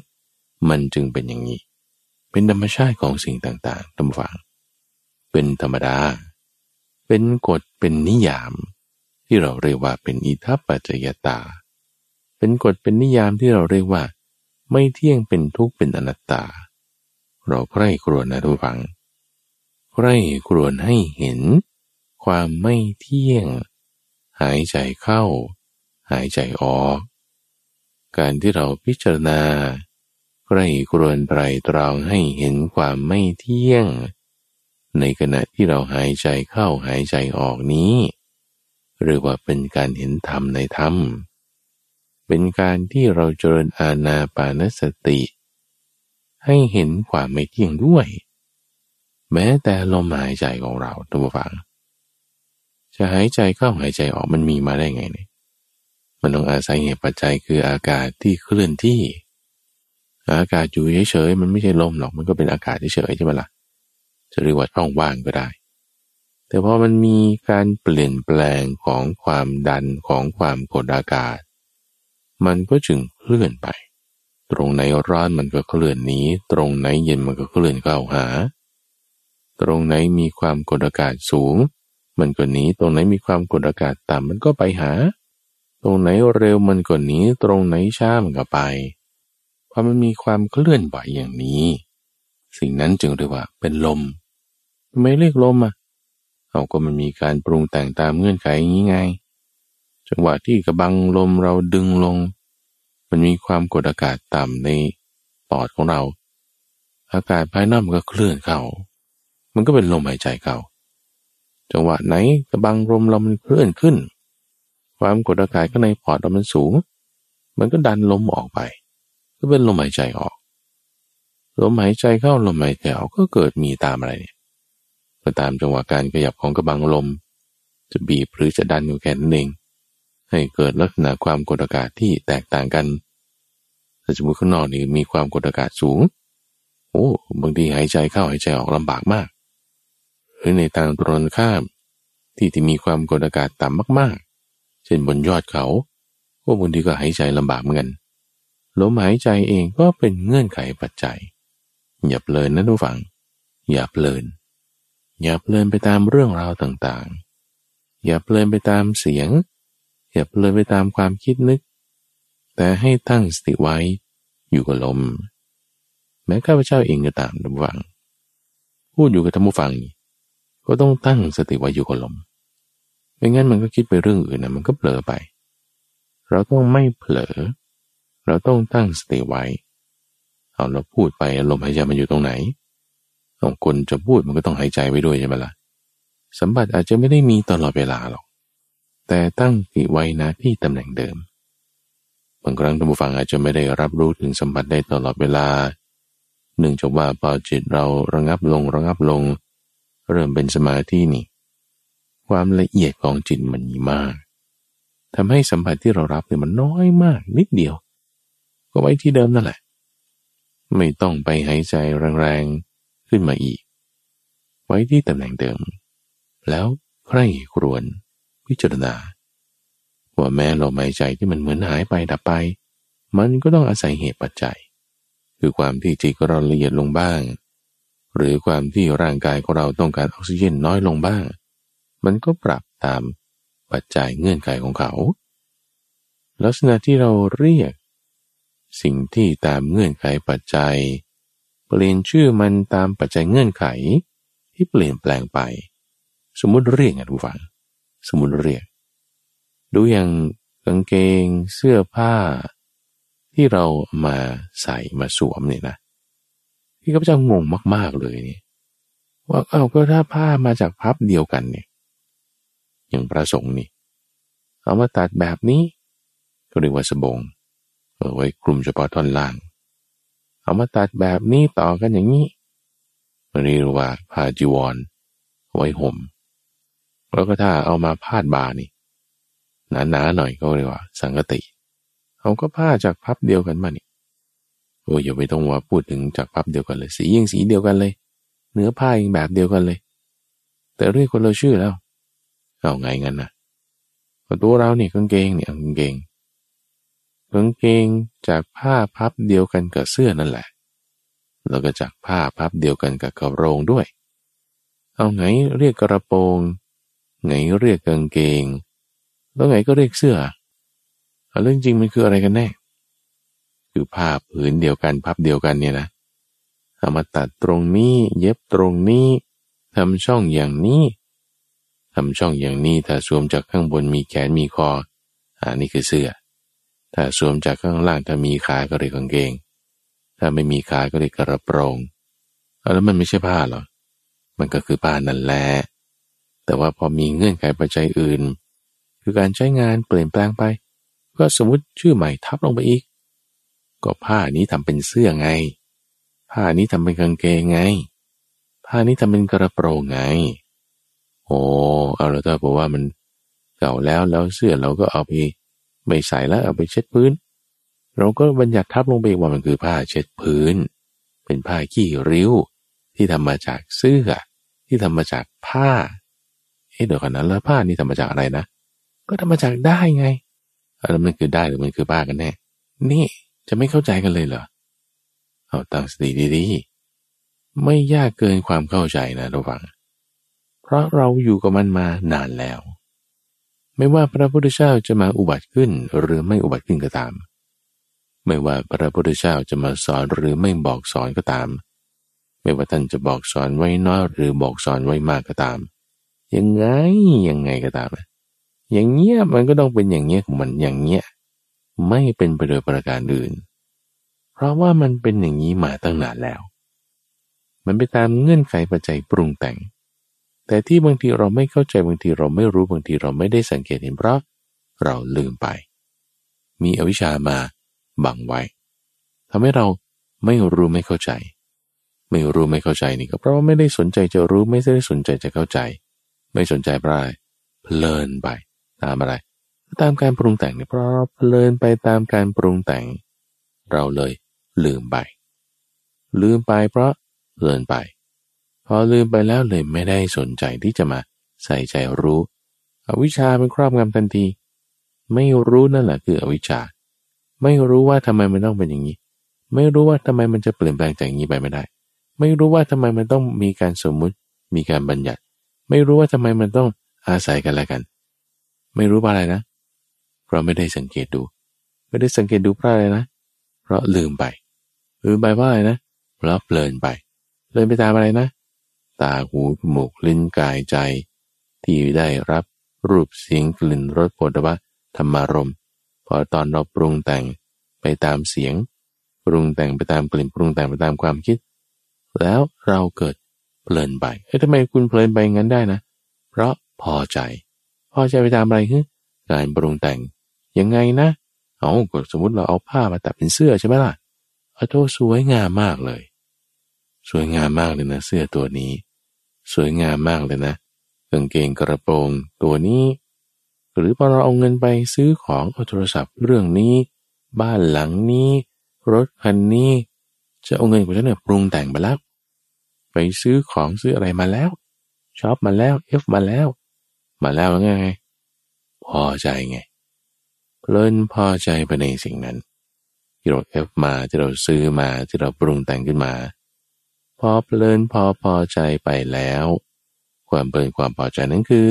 มันจึงเป็นอย่างนี้ เป็นธรรมชาติของสิ่งต่างๆตำฝัง เป็นธรรมดา เป็นกฎเป็นนิยาม ที่เราเรียกว่าเป็นอิทัปปัจจยตา เป็นกฎเป็นนิยามที่เราเรียกว่า ไม่เที่ยงเป็นทุกข์เป็นอนัตตา เราใคร่ครวญนะทุกฝังใคร่ครวญให้เห็น ความไม่เที่ยง หายใจเข้า หายใจออก การที่เราพิจารณาใกล้กรวนไตรตรองให้เห็นความไม่เที่ยง ในขณะที่เราหายใจเข้าหายใจออกนี้เรียกว่าเป็นการเห็นธรรมในธรรม เป็นการที่เราเจริญอาณาปานสติ ให้เห็นความไม่เที่ยงด้วย แม้แต่ลมหายใจของเราตัวฟัง จะหายใจเข้าหายใจออกมันมีมาได้ไงเนี่ย มันต้องอาศัยเหตุปัจจัยคืออากาศที่เคลื่อนที่ อากาศอยู่เฉยๆมันไม่ใช่ลมหรอกมันก็เป็นอากาศเฉยๆใช่ไหมละ่ะจะเรียกว่าช่องว่างก็ได้ แต่พอมันมีการเปลี่ยนแปลงของความดันของความกดอากาศ มันก็จึงเคลื่อนไป ตรงไหนร้อนมันก็เคลื่อนหนีตรงไหนเย็นมันก็เคลื่อนเข้าหา ตรงไหนมีความกดอากาศสูง มันก็หนีตรงไหนมีความกดอากาศต่ำมันก็ไปหา ตรงไหนเร็วมันก็หนีตรงไหนช้ามันก็ไปพอมันมีความเคลื่อนไหวอย่างนี้ สิ่งนั้นจึงเรียกว่าเป็นลมทำไมเรียกลมอะเอาก็มันมีการปรุงแต่งตามเงื่อนไขอย่างนี้ไง จังหวะที่กระบังลมเราดึงลง มันมีความกดอากาศต่ำในปอดของเรา อากาศภายนอกมันก็เคลื่อนเข้า มันก็เป็นลมหายใจเข้าจังหวะไหนกระบังลมเรามันเคลื่อนขึ้น ความกดอากาศข้างในปอดเรามันสูง มันก็ดันลมออกไป ก็เป็นลมหายใจออกลมหายใจเข้าลมหายใจออกก็เกิดมีตามอะไรเนี่ยก็ตามจังหวะการขยับของกระบังลม จะบีบหรือจะดันอยู่แค่นั้นเองให้เกิดลักษณะความกดอากาศที่แตกต่างกันถ้าสมมติข้างนอกนี่มีความกดอากาศสูง โอ้บางทีหายใจเข้าหายใจออกลำบากมาก หรือในทางตรงข้าม ที่ที่มีความกดอากาศต่ำมากๆ เช่นบนยอดเขาพวกบางทีก็หายใจลำบากเหมือนกันลมหายใจเองก็เป็นเงื่อนไขปัจจัย อย่าเพลินนะทุกฝัง อย่าเพลิน อย่าเพลินไปตามเรื่องราวต่างๆ อย่าเพลินไปตามเสียง อย่าเพลินไปตามความคิดนึก แต่ให้ตั้งสติไว้อยู่กับลม แม้ข้าพเจ้าเองก็ตามทุกฝัง พูดอยู่กับท่านผู้ฟัง ก็ต้องตั้งสติไว้อยู่กับลม ไม่งั้นมันก็คิดไปเรื่องอื่นนะมันก็เผลอไป เราต้องไม่เผลอ เราต้องตั้งสติไว้ เอาเราพูดไปลมหายใจมันอยู่ตรงไหนของคนจะพูดมันก็ต้องหายใจไว้ด้วยใช่ไหมละ่ะสัมบัติอาจจะไม่ได้มีตลอดเวลาหรอก แต่ตั้งสติไว้นะที่ตำแหน่งเดิม บางครั้งท่านผู้ฟังอาจจะไม่ได้รับรู้ถึงสัมผัสได้ตลอดเวลา หนึ่งจากว่าพอจิตเราระงับลงระงับลง เริ่มเป็นสมาธินี่ ความละเอียดของจิตมันมีมากทำให้สัมผัสที่เรารับเนี่ยมันน้อยมากนิดเดียว ก็ไว้ที่เดิมนั่นแหละ ไม่ต้องไปหายใจแรงๆขึ้นมาอีก ไว้ที่ตำแหน่งเดิม แล้วใคร่ครวนพิจารณาว่าแม้ลมหายใจที่มันเหมือนหายไปดับไป มันก็ต้องอาศัยเหตุปัจจัย คือความที่จิตเราละเอียดลงบ้าง หรือความที่ร่างกายของเราต้องการออกซิเจนน้อยลงบ้าง มันก็ปรับตามปัจจัยเงื่อนไขของเขา ลักษณะที่เราเรียก สิ่งที่ตามเงื่อนไขปัจจัย เปลี่ยนชื่อมันตามปัจจัยเงื่อนไขที่เปลี่ยนแปลงไป สมมุติเรียกไงทุกฝังสมมุติเรียก ดูอย่างกางเกงเสื้อผ้า ที่เรามาใส่มาสวมเนี่ยนะที่ข้าพเจ้างงมาก ๆเลยนี่ว่าเอาก็ถ้าผ้ามาจากพับเดียวกันเนี่ย อย่างพระสงฆ์นี่เอามาตัดแบบนี้ก็เรียกว่าสบงเอาไว้กลุ่มเฉพาะท่อนล่าง เอามาตัดแบบนี้ต่อกันอย่างนี้เรียกว่าผ้าจีวร ไว้ห่ม แล้วก็ถ้าเอามาพาดบานี่หนาๆหน่อยก็เรียกว่า สังกติ เอาก็ผ้าจากพับเดียวกันมานี่โอ้ยอย่าไปต้องว่าพูดถึงจากพับเดียวกันเลย สียิ่งสีเดียวกันเลย เนื้อผ้ายังแบบเดียวกันเลย แต่เรียกคนเราชื่อแล้ว เอาไงงั้นนะตัวเราเนี่ยกางเกงเนี่ยกางเกงกางเกงจากผ้าพับเดียวกันกับเสื้อนั่นแหละ แล้วก็จากผ้าพับเดียวกันกับกระโปรงด้วย เอาไงเรียกกระโปรงไงเรียกกางเกง แล้วไงก็เรียกเสื้อเรื่องจริงมันคืออะไรกันแน่คือผ้าผืนเดียวกันพับเดียวกันเนี่ยนะเอามาตัดตรงนี้ เย็บตรงนี้ทำช่องอย่างนี้ ทำช่องอย่างนี้ถ้าสวมจากข้างบนมีแขนมีคออันนี้คือเสื้อ ถ้าสวมจากข้างล่างถ้ามีขาก็เรียกกางเกง ถ้าไม่มีขาก็เรียกกระโปรงแล้วมันไม่ใช่ผ้าหรอ มันก็คือผ้านั่นแหละ แต่ว่าพอมีเงื่อนไขปัจจัยอื่น คือการใช้งานเปลี่ยนแปลงไป ก็สมมติชื่อใหม่ทับลงไปอีก ก็ผ้านี้ทำเป็นเสื้อไง ผ้านี้ทำเป็นกางเกงไง ผ้านี้ทำเป็นกระโปรงไง โอ้เอาแล้วถ้าบอกว่ามันเก่าแล้วแล้วเสื้อเราก็เอาไปไม่ใส่แล้วเอาไปเช็ดพื้น เราก็บัญญัติทับลงไปว่ามันคือผ้าเช็ดพื้น เป็นผ้าขี้ริ้ว ที่ทำมาจากเสื้อ ที่ทำมาจากผ้าเอ๊ะเดี๋ยวก่อนนะแล้วผ้านี่ทำมาจากอะไรนะก็ทำมาจากได้ไงแล้วมันคือได้หรือมันคือผ้ากันแน่นี่จะไม่เข้าใจกันเลยเหรอเอาตั้งสติดีๆไม่ยากเกินความเข้าใจนะระวัง ราะเราอยู่กับมันมานานแล้ว ไม่ว่าพระพุทธเจ้าจะมาอุบัติขึ้นหรือไม่อุบัติขึ้นก็ตาม ไม่ว่าพระพุทธเจ้าจะมาสอนหรือไม่บอกสอนก็ตาม ไม่ว่าท่านจะบอกสอนไว้น้อยหรือบอกสอนไว้มากก็ตาม ยังไงยังไงก็ตาม อย่างเงี้ยมันก็ต้องเป็นอย่างเงี้ยของมันอย่างเงี้ยไม่เป็นไปโดยประการอื่น เพราะว่ามันเป็นอย่างนี้มาตั้งนานแล้ว มันไปตามเงื่อนไขปัจจัยปรุงแต่ง แต่ที่บางทีเราไม่เข้าใจบางทีเราไม่รู้บางทีเราไม่ได้สังเกตเห็นเพราะเราลืมไป มีอวิชามาบังไว้ทำให้เราไม่รู้ไม่เข้าใจ ไม่รู้ไม่เข้าใจนี่ก็เพราะว่าไม่ได้สนใจจะรู้ไม่ได้สนใจจะเข้าใจ ไม่สนใจเพราะอะไรเพลินไป ตามอะไร ตามการปรุงแต่งเนี่ยเพราะเราเพลินไปตามการปรุงแต่ง เราเลยลืมไป ลืมไปเพราะเพลินไป พอลืมไปแล้วเลยไม่ได้สนใจที่จะมาใส่ใจรู้ อวิชชาเป็นครอบงำทันที ไม่รู้นั่นแหละคืออวิชชา ไม่รู้ว่าทำไมมันต้องเป็นอย่างนี้ ไม่รู้ว่าทำไมมันจะเปลี่ยนแปลงจากอย่างนี้ไปไม่ได้ ไม่รู้ว่าทำไมมันต้องมีการสมมุติ มีการบัญญัติ ไม่รู้ว่าทำไมมันต้องอาศัยกันและกัน ไม่รู้ว่าอะไรนะ เพราะไม่ได้สังเกตดู ไม่ได้สังเกตดูเพราะอะไรนะ เพราะลืมไปลืมไปว่าอะไรนะเพราะเพลินไป เลินไปตามอะไรนะ ตาหูจมูกลิ้นกายใจ ที่ได้รับรูปเสียงกลิ่นรสโผฏฐะธรรมารมพอตอนเราปรุงแต่งไปตามเสียง ปรุงแต่งไปตามกลิ่นปรุงแต่งไปตามความคิด แล้วเราเกิดเพลินไปเอ้ยทำไมคุณเพลินไปงั้นได้นะ เพราะพอใจ พอใจไปตามอะไรคือการปรุงแต่งยังไงนะเอากสมมติเราเอาผ้ามาตัดเป็นเสื้อใช่ไหมล่ะเอาโทสวยงามมากเลย สวยงามมากเลยนะ เสื้อตัวนี้ สวยงามมากเลยนะกางเกงกระโปรงตัวนี้ หรือพอเราเอาเงินไปซื้อของโทรศัพท์เรื่องนี้ บ้านหลังนี้ รถคันนี้ จะเอาเงินของฉันเนี่ยปรุงแต่งมาแล้ว ไปซื้อของซื้ออะไรมาแล้วช็อปมาแล้วเอฟมาแล้ว มาแล้วไงพอใจไงเพลินพอใจไปในสิ่งนั้นที่เราเอฟมาที่เราซื้อมาที่เราปรุงแต่งขึ้นมา พอเพลินพอพอใจไปแล้ว ความเพลินความพอใจนั้นคือ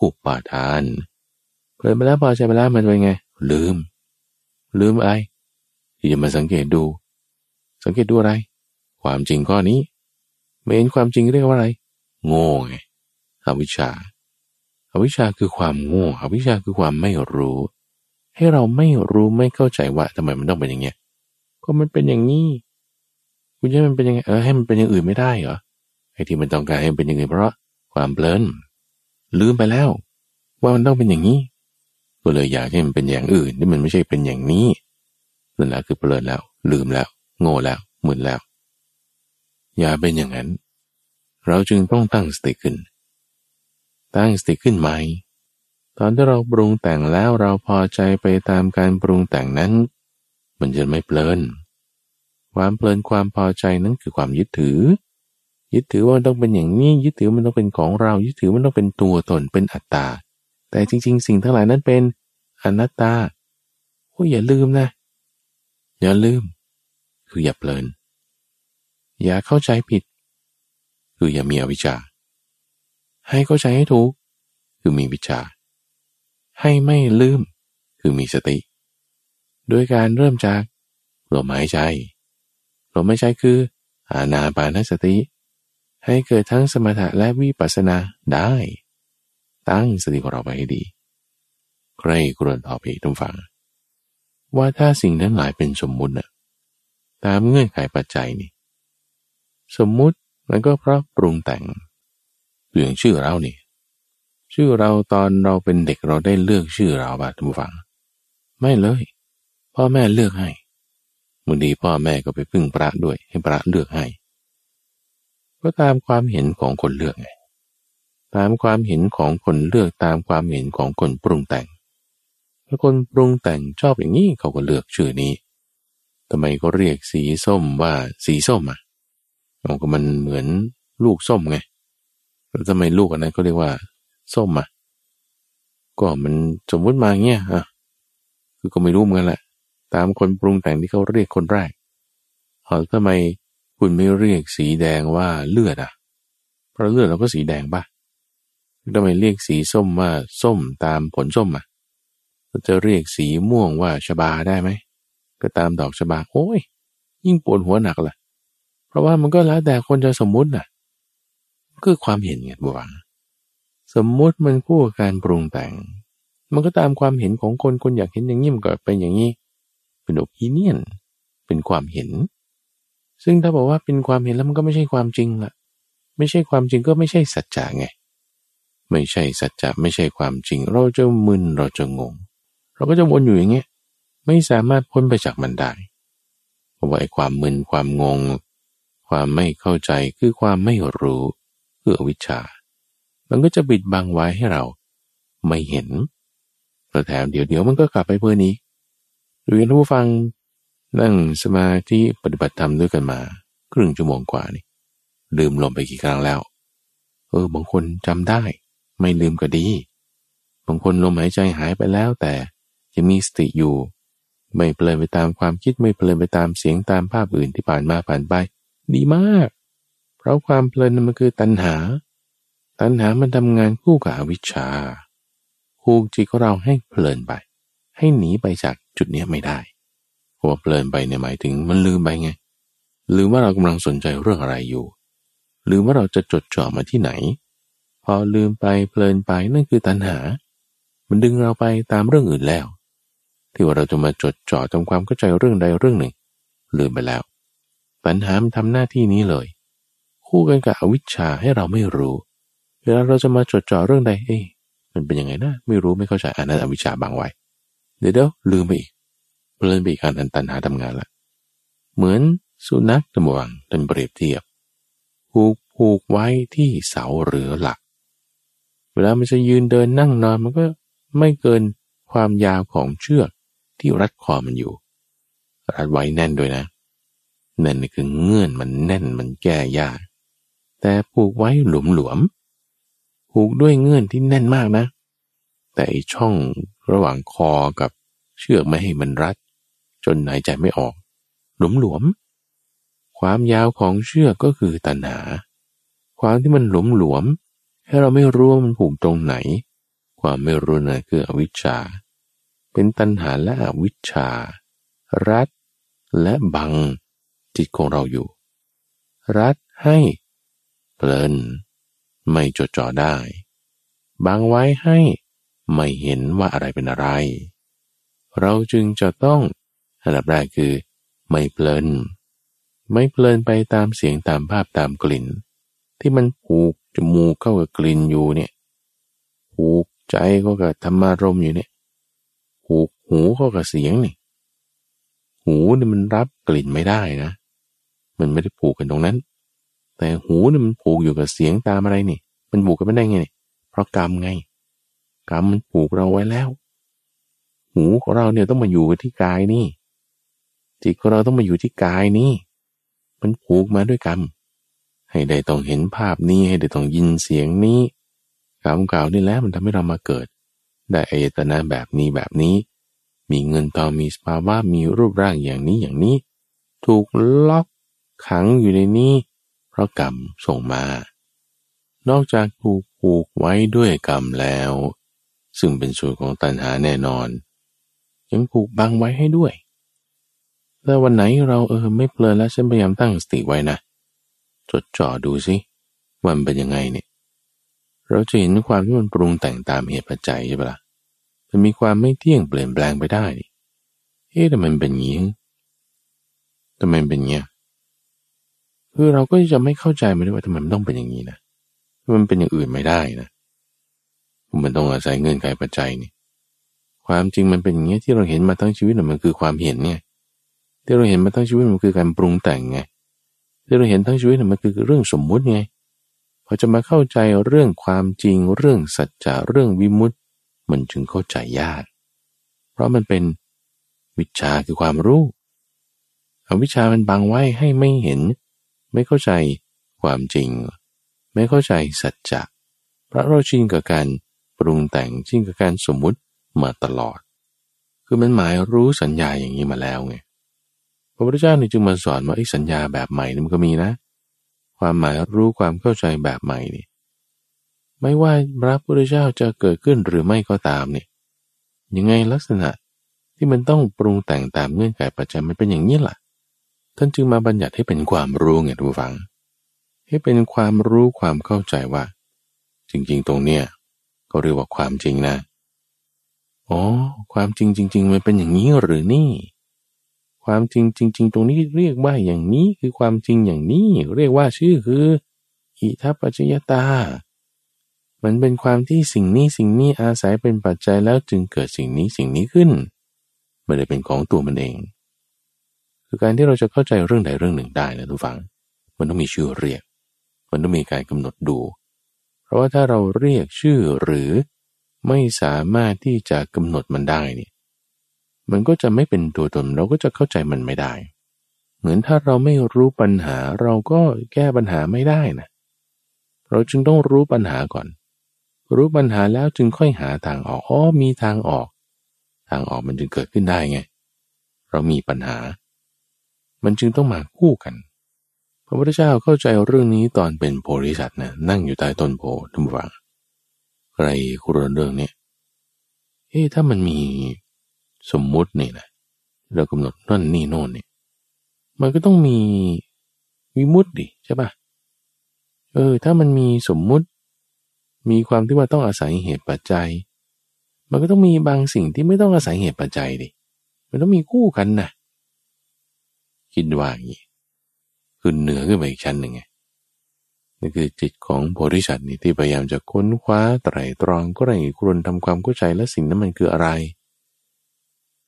อุปาทาน เพลินไปแล้วพอใจไปแล้วมันเป็นไง ลืม ลืมอะไรที่จะมาสังเกตดู สังเกตดูอะไร ความจริงข้อนี้ไม่เห็นความจริงเรียกว่าอะไร โง่ไงอวิชชาอวิชชาคือความโง่อวิชชาคือความไม่รู้ ให้เราไม่รู้ไม่เข้าใจว่าทำไมมันต้องเป็นอย่างเงี้ยก็มันเป็นอย่างนี้ คุณจะมันเป็นยังไงเออให้มันเป็นอย่างอื่นไม่ได้เหรอไอ้ที่มันต้องการให้มันเป็นอย่างอื่นเพราะความเพลินลืมไปแล้ว ว่ามันต้องเป็นอย่างนี้ก็เลยอยากให้มันเป็นอย่างอื่นที่มันไม่ใช่เป็นอย่างนี้นั่นแหละคือเพลินแล้ว ลืมแล้ว โง่แล้วมึนแล้ว อย่าเป็นอย่างนั้น เราจึงต้องตั้งสติขึ้น ตั้งสติขึ้นไหมตอนที่เราปรุงแต่งแล้วเราพอใจไปตามการปรุงแต่งนั้น มันจะไม่เพลิน ความเพลินความพอใจนั้นคือความยึดถือ ยึดถือว่าต้องเป็นอย่างนี้ ยึดถือมันต้องเป็นของเรา ยึดถือมันต้องเป็นตัวตนเป็นอัตตา แต่จริง ๆ สิ่งทั้งหลายนั้นเป็นอนัตตาโอ้อย่าลืมนะ อย่าลืม คืออย่าเพลิน อย่าเข้าใจผิด คืออย่ามีอวิชชา ให้เข้าใจให้ถูก คือมีวิชา ให้ไม่ลืม คือมีสติ โดยการเริ่มจากลมหายใจ ลมหายใจคือ อานาปานสติ ให้เกิดทั้งสมถะและวิปัสสนาได้ ตั้งสติของเราไปให้ดี ใครกรวนต่อไปทุกฝัง ว่าถ้าสิ่งนั้นหลายเป็นสมมุตินะตามเงื่อนไขปัจจัยนี่ สมมุติมันก็เพราะปรุงแต่งเปลี่ยนชื่อเรานี่ชื่อเราตอนเราเป็นเด็กเราได้เลือกชื่อเราบ้างท่านผู้ฟัง ไม่เลยพ่อแม่เลือกให้ บางทีพ่อแม่ก็ไปพึ่งพระด้วยให้พระเลือกให้ ก็ตามความเห็นของคนเลือกไงตามความเห็นของคนเลือกตามความเห็นของคนปรุงแต่งถ้าคนปรุงแต่งชอบอย่างนี้เขาก็เลือกชื่อนี้ทำไมก็เรียกสีส้มว่าสีส้มอะมันก็มันเหมือนลูกส้มไงแล้วทำไมลูกอันนั้นก็เรียกว่า ส้มอะก็มันสมมติมาเงี้ยอะคือก็ไม่รู้เหมือนกันแหละ ตามคนปรุงแต่งที่เขาเรียกคนแรกเออทำไมคุณไม่เรียกสีแดงว่าเลือดอะ เพราะเลือดเราก็สีแดงปะทำไมเรียกสีส้มว่าส้มตามผลส้มอะจะเรียกสีม่วงว่าชบาได้ไหม ก็ตามดอกชบา โอ้ย ยิ่งปวดหัวหนักล่ะ เพราะว่ามันก็แล้วแต่คนจะสมมุติน่ะ คือความเห็นไงบัวสมมุติมันคู่กับการปรุงแต่ง มันก็ตามความเห็นของคนคนอยากเห็นอย่างนี้มันก็เป็นอย่างนี้ เป็นโอปิเนียนเป็นความเห็น ซึ่งถ้าบอกว่าเป็นความเห็นแล้วมันก็ไม่ใช่ความจริงละไม่ใช่ความจริงก็ไม่ใช่สัจจะไง ไม่ใช่สัจจะไม่ใช่ความจริง เราจะมึนเราจะงง เราก็จะวนอยู่อย่างเงี้ยไม่สามารถพ้นไปจากมันได้เพราะว่าไอ้ความมึนความงง ความไม่เข้าใจคือความไม่รู้คืออวิชชา มันก็จะบิดบังไว้ให้เราไม่เห็นแล้วแถมเดี๋ยวเดี๋ยวมันก็กลับไปเพื่อนี้ หรือผู้ฟังนั่งสมาธิปฏิบัติธรรมด้วยกันมา ครึ่งชั่วโมงกว่านี่ลืมลมไปกี่ครั้งแล้ว เออบางคนจำได้ ไม่ลืมก็ดี บางคนลมหายใจหายไปแล้วแต่ยังมีสติอยู่ ไม่เพลินไปตามความคิดไม่เพลินไปตามเสียงตามภาพอื่นที่ผ่านมาผ่านไป ดีมาก เพราะความเพลินมันคือตัณหา ตัณหามันทำงานคู่กับอวิชชาคูกจิตของเราให้เพลินไป ให้หนีไปจาก จุดนี้ไม่ได้เพราะว่าเพลินไปเนี่ยหมายถึงมันลืมไปไงลืมว่าเรากำลังสนใจเรื่องอะไรอยู่ ลืมว่าเราจะจดจ่อมาที่ไหน พอลืมไปเพลินไปนั่นคือตัณหา มันดึงเราไปตามเรื่องอื่นแล้ว ที่ว่าเราจะมาจดจ่อทำความเข้าใจเรื่องใดเรื่องหนึ่ง ลืมไปแล้วตัณหามันทำหน้าที่นี้เลย คู่กันกับอวิชชาให้เราไม่รู้ เวลาเราจะมาจดจ่อเรื่องใดเอ้มันเป็นยังไงนะ ไม่รู้ไม่เข้าใจอันนั้นอวิชชาบางไว้ เดี๋ยวเดี๋ยวลืมไปอีกเพลินไปอีกอันนั้นตันหาทำงานละเหมือนสุนัขตะมวังเป็นเปรียบเทียบผูกผูกไว้ที่เสาหรือหลัก เวลามันจะยืนเดินนั่งนอนมันก็ไม่เกินความยาวของเชือกที่รัดคอมันอยู่ รัดไว้แน่นด้วยนะแน่นคือเงื่อนมันแน่นมันแก้ยาก แต่ผูกไว้หลวมๆผูกด้วยเงื่อนที่แน่นมากนะ แต่ช่อง ระหว่างคอกับเชือกไม่ให้มันรัด จนหายใจไม่ออก หลวมหลวม ความยาวของเชือกก็คือตัณหา ความที่มันหลวมหลวม ให้เราไม่รู้ว่ามันผูกตรงไหน ความไม่รู้นั่นคืออวิชชา เป็นตัณหาและอวิชชา รัดและบังจิตของเราอยู่ รัดให้เพลิน ไม่จดจ่อได้ บังไว้ให้ ไม่เห็นว่าอะไรเป็นอะไร เราจึงจะต้องอันดับแรกคือ ไม่เพลิน ไม่เพลินไปตามเสียงตามภาพตามกลิ่น ที่มันผูกจมูกเข้ากับกลิ่นอยู่เนี่ยผูกใจเข้ากับธรรมารมอยู่เนี่ยผูกหูเข้ากับเสียงนี่ หูเนี่ยมันรับกลิ่นไม่ได้นะ มันไม่ได้ผูกกันตรงนั้น แต่หูเนี่ยมันผูกอยู่กับเสียงตามอะไรนี่ มันผูกกันไม่ได้ไง เพราะกรรมไง กรรมมันผูกเราไว้แล้ว หูของเราเนี่ยต้องมาอยู่ที่กายนี่จิตของเราต้องมาอยู่ที่กายนี่ มันผูกมาด้วยกรรม ให้ได้ต้องเห็นภาพนี้ให้ได้ต้องยินเสียงนี้กรรมเก่านี่แหละมันทำให้เรามาเกิด ได้อายตนะแบบนี้แบบนี้ มีเงินทองมีสภาวะมีรูปร่างอย่างนี้อย่างนี้ ถูกล็อกขังอยู่ในนี้ เพราะกรรมส่งมา นอกจากถูกผูกไว้ด้วยกรรมแล้ว ซึ่งเป็นส่วนของตัณหาแน่นอน ยังผูกบังไว้ให้ด้วยแต่วันไหนเราเออไม่เพลินแล้วฉันพยายามตั้งสติไว้นะจดจ่อดูสิวันเป็นยังไงเนี่ย เราจะเห็นความที่มันปรุงแต่งตามเหตุปัจจัยใช่ปะละ่ะมันมีความไม่เที่ยงเปลี่ยนแปลงไปได้เอ๊ะทำไมเป็นอย่างนี้ทำไมเป็นอย่างนี้คือเราก็จะไม่เข้าใจมันด้วยว่าทำไมมันต้องเป็นอย่างนี้นะมันเป็นอย่างอื่นไม่ได้นะ มันต้องอาศัยเงินไขปัจจัยนี่ ความจริงมันเป็นอย่างนี้ที่เราเห็นมาทั้งชีวิตมันคือความเห็นเนี่ย ที่เราเห็นมาทั้งชีวิตมันคือการปรุงแต่งไง ที่เราเห็นทั้งชีวิตมันคือเรื่องสมมุติไงพอจะมาเข้าใจเรื่องความจริง เรื่องสัจจะเรื่องวิมุตติมันจึงเข้าใจยาก เพราะมันเป็นวิชาคือความรู้อวิชามันบังไว้ให้ไม่เห็น ไม่เข้าใจความจริง ไม่เข้าใจสัจจะเพราะเราชินกับการ ปรุงแต่งชินกับการสมมุติมาตลอด คือมันหมายรู้สัญญาอย่างนี้มาแล้วไงพระพุทธเจ้านี่จึงมาสอนว่าไอ้สัญญาแบบใหม่นี่มันก็มีนะ ความหมายรู้ความเข้าใจแบบใหม่นี่ไม่ว่าพระพุทธเจ้าจะเกิดขึ้นหรือไม่ก็ตามเนี่ยยังไงลักษณะที่มันต้องปรุงแต่งตามเงื่อนไขปัจจัยมันเป็นอย่างนี้ล่ะท่านจึงมาบัญญัติให้เป็นความรู้ไงทุกฝัง ให้เป็นความรู้ความเข้าใจว่า จริงๆ ตรงเนี้ย ก็เรียกว่าความจริงนะ อ๋อ ความจริงจริง ๆ มันเป็นอย่างนี้หรือนี่ ความจริงจริง ๆ ตรงนี้เรียกว่าอย่างนี้คือความจริงอย่างนี้ เรียกว่าชื่อคืออิทัปปัจจยตา มันเป็นความที่สิ่งนี้สิ่งนี้อาศัยเป็นปัจจัยแล้วจึงเกิดสิ่งนี้สิ่งนี้ขึ้นไม่ได้เป็นของตัวมันเอง คือการที่เราจะเข้าใจเรื่องใดเรื่องหนึ่งได้นะทุกฝัง มันต้องมีชื่อเรียก มันต้องมีการกำหนดดู เพราะว่าถ้าเราเรียกชื่อหรือไม่สามารถที่จะกำหนดมันได้เนี่ยมันก็จะไม่เป็นตัวตนเราก็จะเข้าใจมันไม่ได้ เหมือนถ้าเราไม่รู้ปัญหาเราก็แก้ปัญหาไม่ได้นะ เราจึงต้องรู้ปัญหาก่อน รู้ปัญหาแล้วจึงค่อยหาทางออกอ๋อมีทางออก ทางออกมันจึงเกิดขึ้นได้ไง เรามีปัญหา มันจึงต้องมาคู่กัน พระพุทธเจ้าเข้าใจเรื่องนี้ตอนเป็นโพธิสัตว์นะนั่งอยู่ใต้ต้นโพทุกฝังใครคุรนเรื่องนี้เฮ้ถ้ามันมีสมมุตินี่นะเรากำหนดนั่นนี่โน่นเนี่ยมันก็ต้องมีวิมุตติใช่ปะเออ ถ้ามันมีสมมุติ มีความที่ว่าต้องอาศัยเหตุปัจจัย มันก็ต้องมีบางสิ่งที่ไม่ต้องอาศัยเหตุปัจจัยดิมันต้องมีคู่กันนะคิดว่าอย่างนี้ คือเหนือขึ้นไปอีกชั้นหนึ่งไงนี่คือจิตของโพธิสัตว์นี่ที่พยายามจะค้นคว้าไตรตรองก็ไรครวนทำความเข้าใจและสิ่งนั้นมันคืออะไร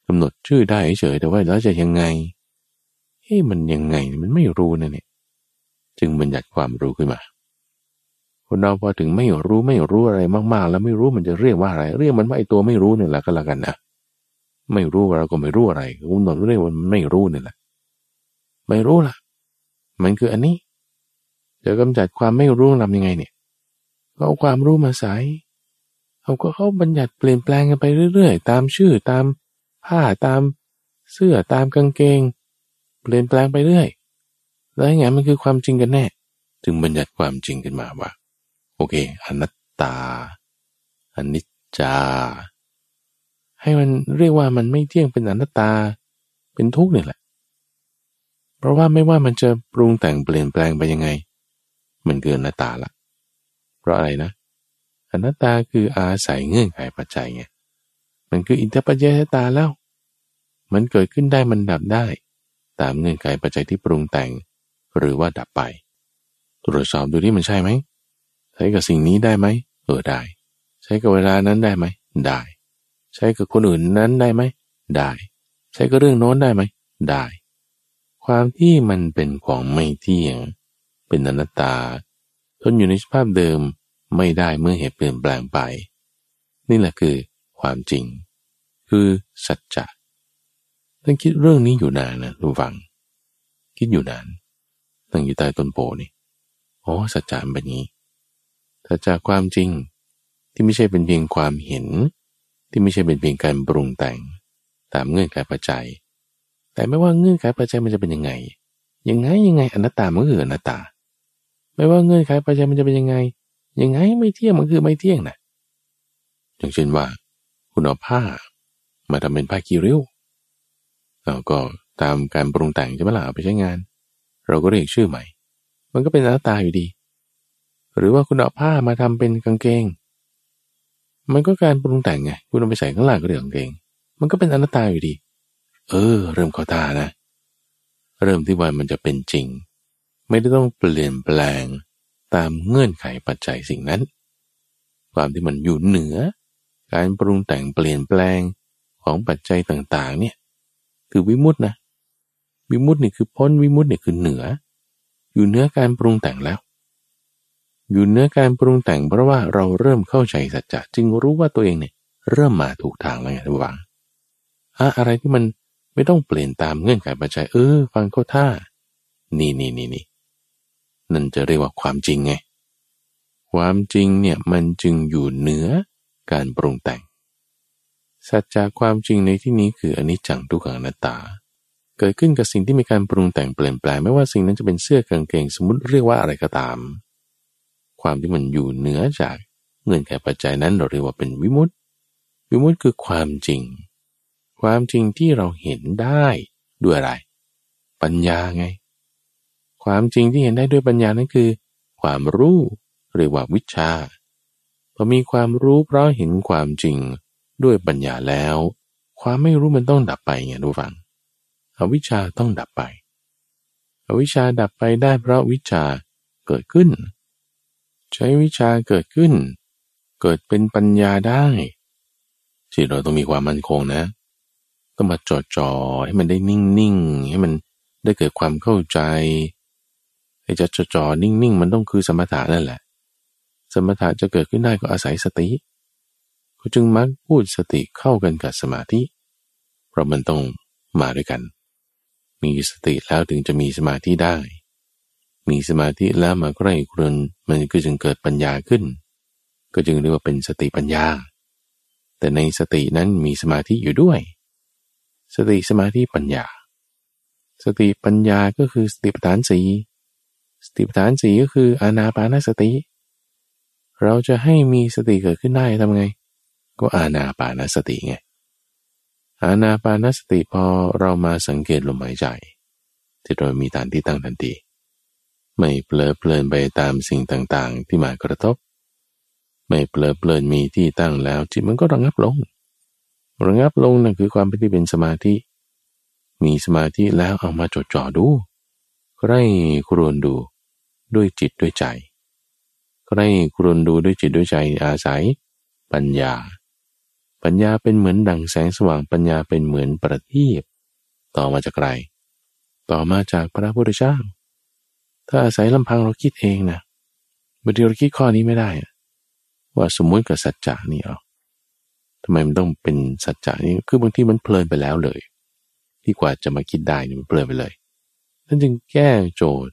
กำหนดชื่อได้เฉยแต่ว่าแล้วจะยังไงเฮ้มันยังไงมันไม่รู้นะเนี่ยจึงบัญญัติความรู้ขึ้นมาคนเราพอถึงไม่รู้ไม่รู้อะไรมากๆ แล้วไม่รู้มันจะเรียกว่าอะไร เรียกมันว่าไอตัวไม่รู้นี่แหละก็แล้วกันนะไม่รู้เราก็ไม่รู้อะไรกุณหนดเรียกว่าไม่รู้นี่แหละ ไม่รู้ล่ะ มันคืออันนี้จะกำจัดความไม่รู้ทำยังไงเนี่ยก็เอาความรู้มาใส่เขาก็เขาบัญญัติเปลี่ยนแปลงกันไปเรื่อยๆ ตามชื่อตามผ้าตามเสื้อตามกางเกง เปลี่ยนแปลงไปเรื่อย แล้วไงมันคือความจริงกันแน่ ถึงบัญญัติความจริงขึ้นมาว่า โอเค อนัตตาอนิจจา ให้มันเรียกว่ามันไม่เที่ยงเป็นอนัตตา เป็นทุกข์นี่แหละ เพราะว่าไม่ว่ามันจะปรุงแต่งเปลี่ยนแปลงไปยังไง มันเกินอนัตตาละ เพราะอะไรนะอนัตตาคืออาศัยเงื่อนไขปัจจัยไง มันคืออินทปัจจยตาแล้ว มันเกิดขึ้นได้มันดับได้ ตามเงื่อนไขปัจจัยที่ปรุงแต่ง หรือว่าดับไป ตรวจสอบดูที่มันใช่ไหม ใช้กับสิ่งนี้ได้ไหมเออได้ ใช้กับเวลานั้นได้ไหม ได้ ใช้กับคนอื่นนั้นได้ไหม ได้ ใช้กับเรื่องโน้นได้ไหม ได้ ความที่มันเป็นของไม่เที่ยง เป็นอนัตตา ทนอยู่ในสภาพเดิมไม่ได้เมื่อเหตุเปลี่ยนแปลงไป นี่แหละคือความจริง คือสัจจะต้องคิดเรื่องนี้อยู่นานนะทุกฝัง คิดอยู่นานตั้งอยู่ใต้ต้นโพนี่โอ้สัจจะเป็นนี้สัจจะความจริงที่ไม่ใช่เป็นเพียงความเห็น ที่ไม่ใช่เป็นเพียงการปรุงแต่ง ตามเงื่อนไขปัจจัย แต่ไม่ว่าเงื่อนไขปัจจัยมันจะเป็นยังไง ยังไงยังไงอนัตตามันคืออนัตตา ไม่ว่าเงื่อนไขปัจจัยมันจะเป็นยังไง ยังไงไม่เที่ยงมันคือไม่เที่ยงนะอย่างเช่นว่า คุณเอาผ้า มาทำเป็นผ้ากีริ้วเราก็ตามการปรุงแต่งใช่ไหมล่ะเอาไปใช้งาน เราก็เรียกชื่อใหม่ มันก็เป็นอนัตตาอยู่ดี หรือว่าคุณเอาผ้ามาทำเป็นกางเกง มันก็การปรุงแต่งไง คุณเอาไปใส่ข้างล่างก็เรียกกางเกง มันก็เป็นอนัตตาอยู่ดีเเออ เริ่มเข้าตานะ เริ่มที่ว่ามันจะเป็นจริง ไม่ได้ต้องเปลี่ยนแปลงตามเงื่อนไขปัจจัยสิ่งนั้น ความที่มันอยู่เหนือ การปรุงแต่งเปลี่ยนแปลงของปัจจัยต่างๆ เนี่ย คือวิมุตนะวิมุตนี่คือพ้นวิมุตนี่คือเหนือ อยู่เนื้อการปรุงแต่งแล้ว อยู่เนื้อการปรุงแต่งเพราะว่าเราเริ่มเข้าใจสัจจะจึงรู้ว่าตัวเองเนี่ย เริ่มมาถูกทางแล้วไงทุกฝังอะไรที่มัน ไม่ต้องเปลี่ยนตามเงื่อนไขปัจจัยเออ ฟังเขาท่า นี่นี่นี่นี่นั่นจะเรียกว่าความจริงไง ความจริงเนี่ยมันจึงอยู่เหนือการปรุงแต่ง สัจจะความจริงในที่นี้คืออนิจจังทุกขังอนัตตา เกิดขึ้นกับสิ่งที่มีการปรุงแต่งเปลี่ยนแปลงไม่ว่าสิ่งนั้นจะเป็นเสื้อกางเกงสมมติเรียกว่าอะไรก็ตาม ความที่มันอยู่เหนือจากเงื่อนไขปัจจัยนั้นเราเรียกว่าเป็นวิมุตติ วิมุตติคือความจริง ความจริงที่เราเห็นได้ด้วยอะไร ปัญญาไง ความจริงที่เห็นได้ด้วยปัญญานั้นคือ ความรู้เรียกว่าวิชาพอมีความรู้เพราะเห็นความจริงด้วยปัญญาแล้ว ความไม่รู้มันต้องดับไปไงดูฟังอวิชชาต้องดับไป อวิชชาดับไปได้เพราะวิชาเกิดขึ้น ใช้วิชาเกิดขึ้น เกิดเป็นปัญญาได้ที่เราต้องมีความมั่นคงนะ ต้องมาจดจ่อให้มันได้นิ่งๆให้มันได้เกิดความเข้าใจไอ้จะจดจ่อนิ่งๆ มันต้องคือสมถะนั่นแหละ สมถะจะเกิดขึ้นได้ก็อาศัยสติเขาจึงมักพูดสติเข้ากันกับสมาธิ เพราะมันต้องมาด้วยกัน มีสติแล้วถึงจะมีสมาธิได้ มีสมาธิแล้วมาใกล้ครุนมันก็จึงเกิดปัญญาขึ้น ก็จึงเรียกว่าเป็นสติปัญญา แต่ในสตินั้นมีสมาธิอยู่ด้วย สติสมาธิปัญญา สติปัญญาก็คือสติปัฏฐานสีสติปัฏฐานสีก็คืออานาปานสติ เราจะให้มีสติเกิดขึ้นได้ทำไง ก็อาณาปานสติไงอาณาปานสติพอเรามาสังเกตลมหายใจที่เรามีฐานที่ตั้งทันทีไม่เปลอเพลินไปตามสิ่งต่างๆ ที่มากระทบ ไม่เปลอเพลินมีที่ตั้งแล้วจิตมันก็ระงับลง ระงับลงนั่นคือความที่เป็นสมาธิ มีสมาธิแล้วเอามาจดจ่อดูใครครวนดูด้วยจิตด้วยใจใครครวนดูด้วยจิตด้วยใจอาศัย ปัญญา ปัญญาเป็นเหมือนดังแสงสว่างปัญญาเป็นเหมือนประทีปต่อมาจากใคร ต่อมาจากพระพุทธเจ้า ถ้าอาศัยลำพังเราคิดเองนะบางทีเราคิดข้อนี้ไม่ได้ว่าสมมุติกับสัจจะนี่เอา ทำไมมันต้องเป็นสัจจะนี้คือบางทีมันเพลินไปแล้วเลย ที่กว่าจะมาคิดได้นี่มันเพลินไปเลยท่านจึงแก้โจทย์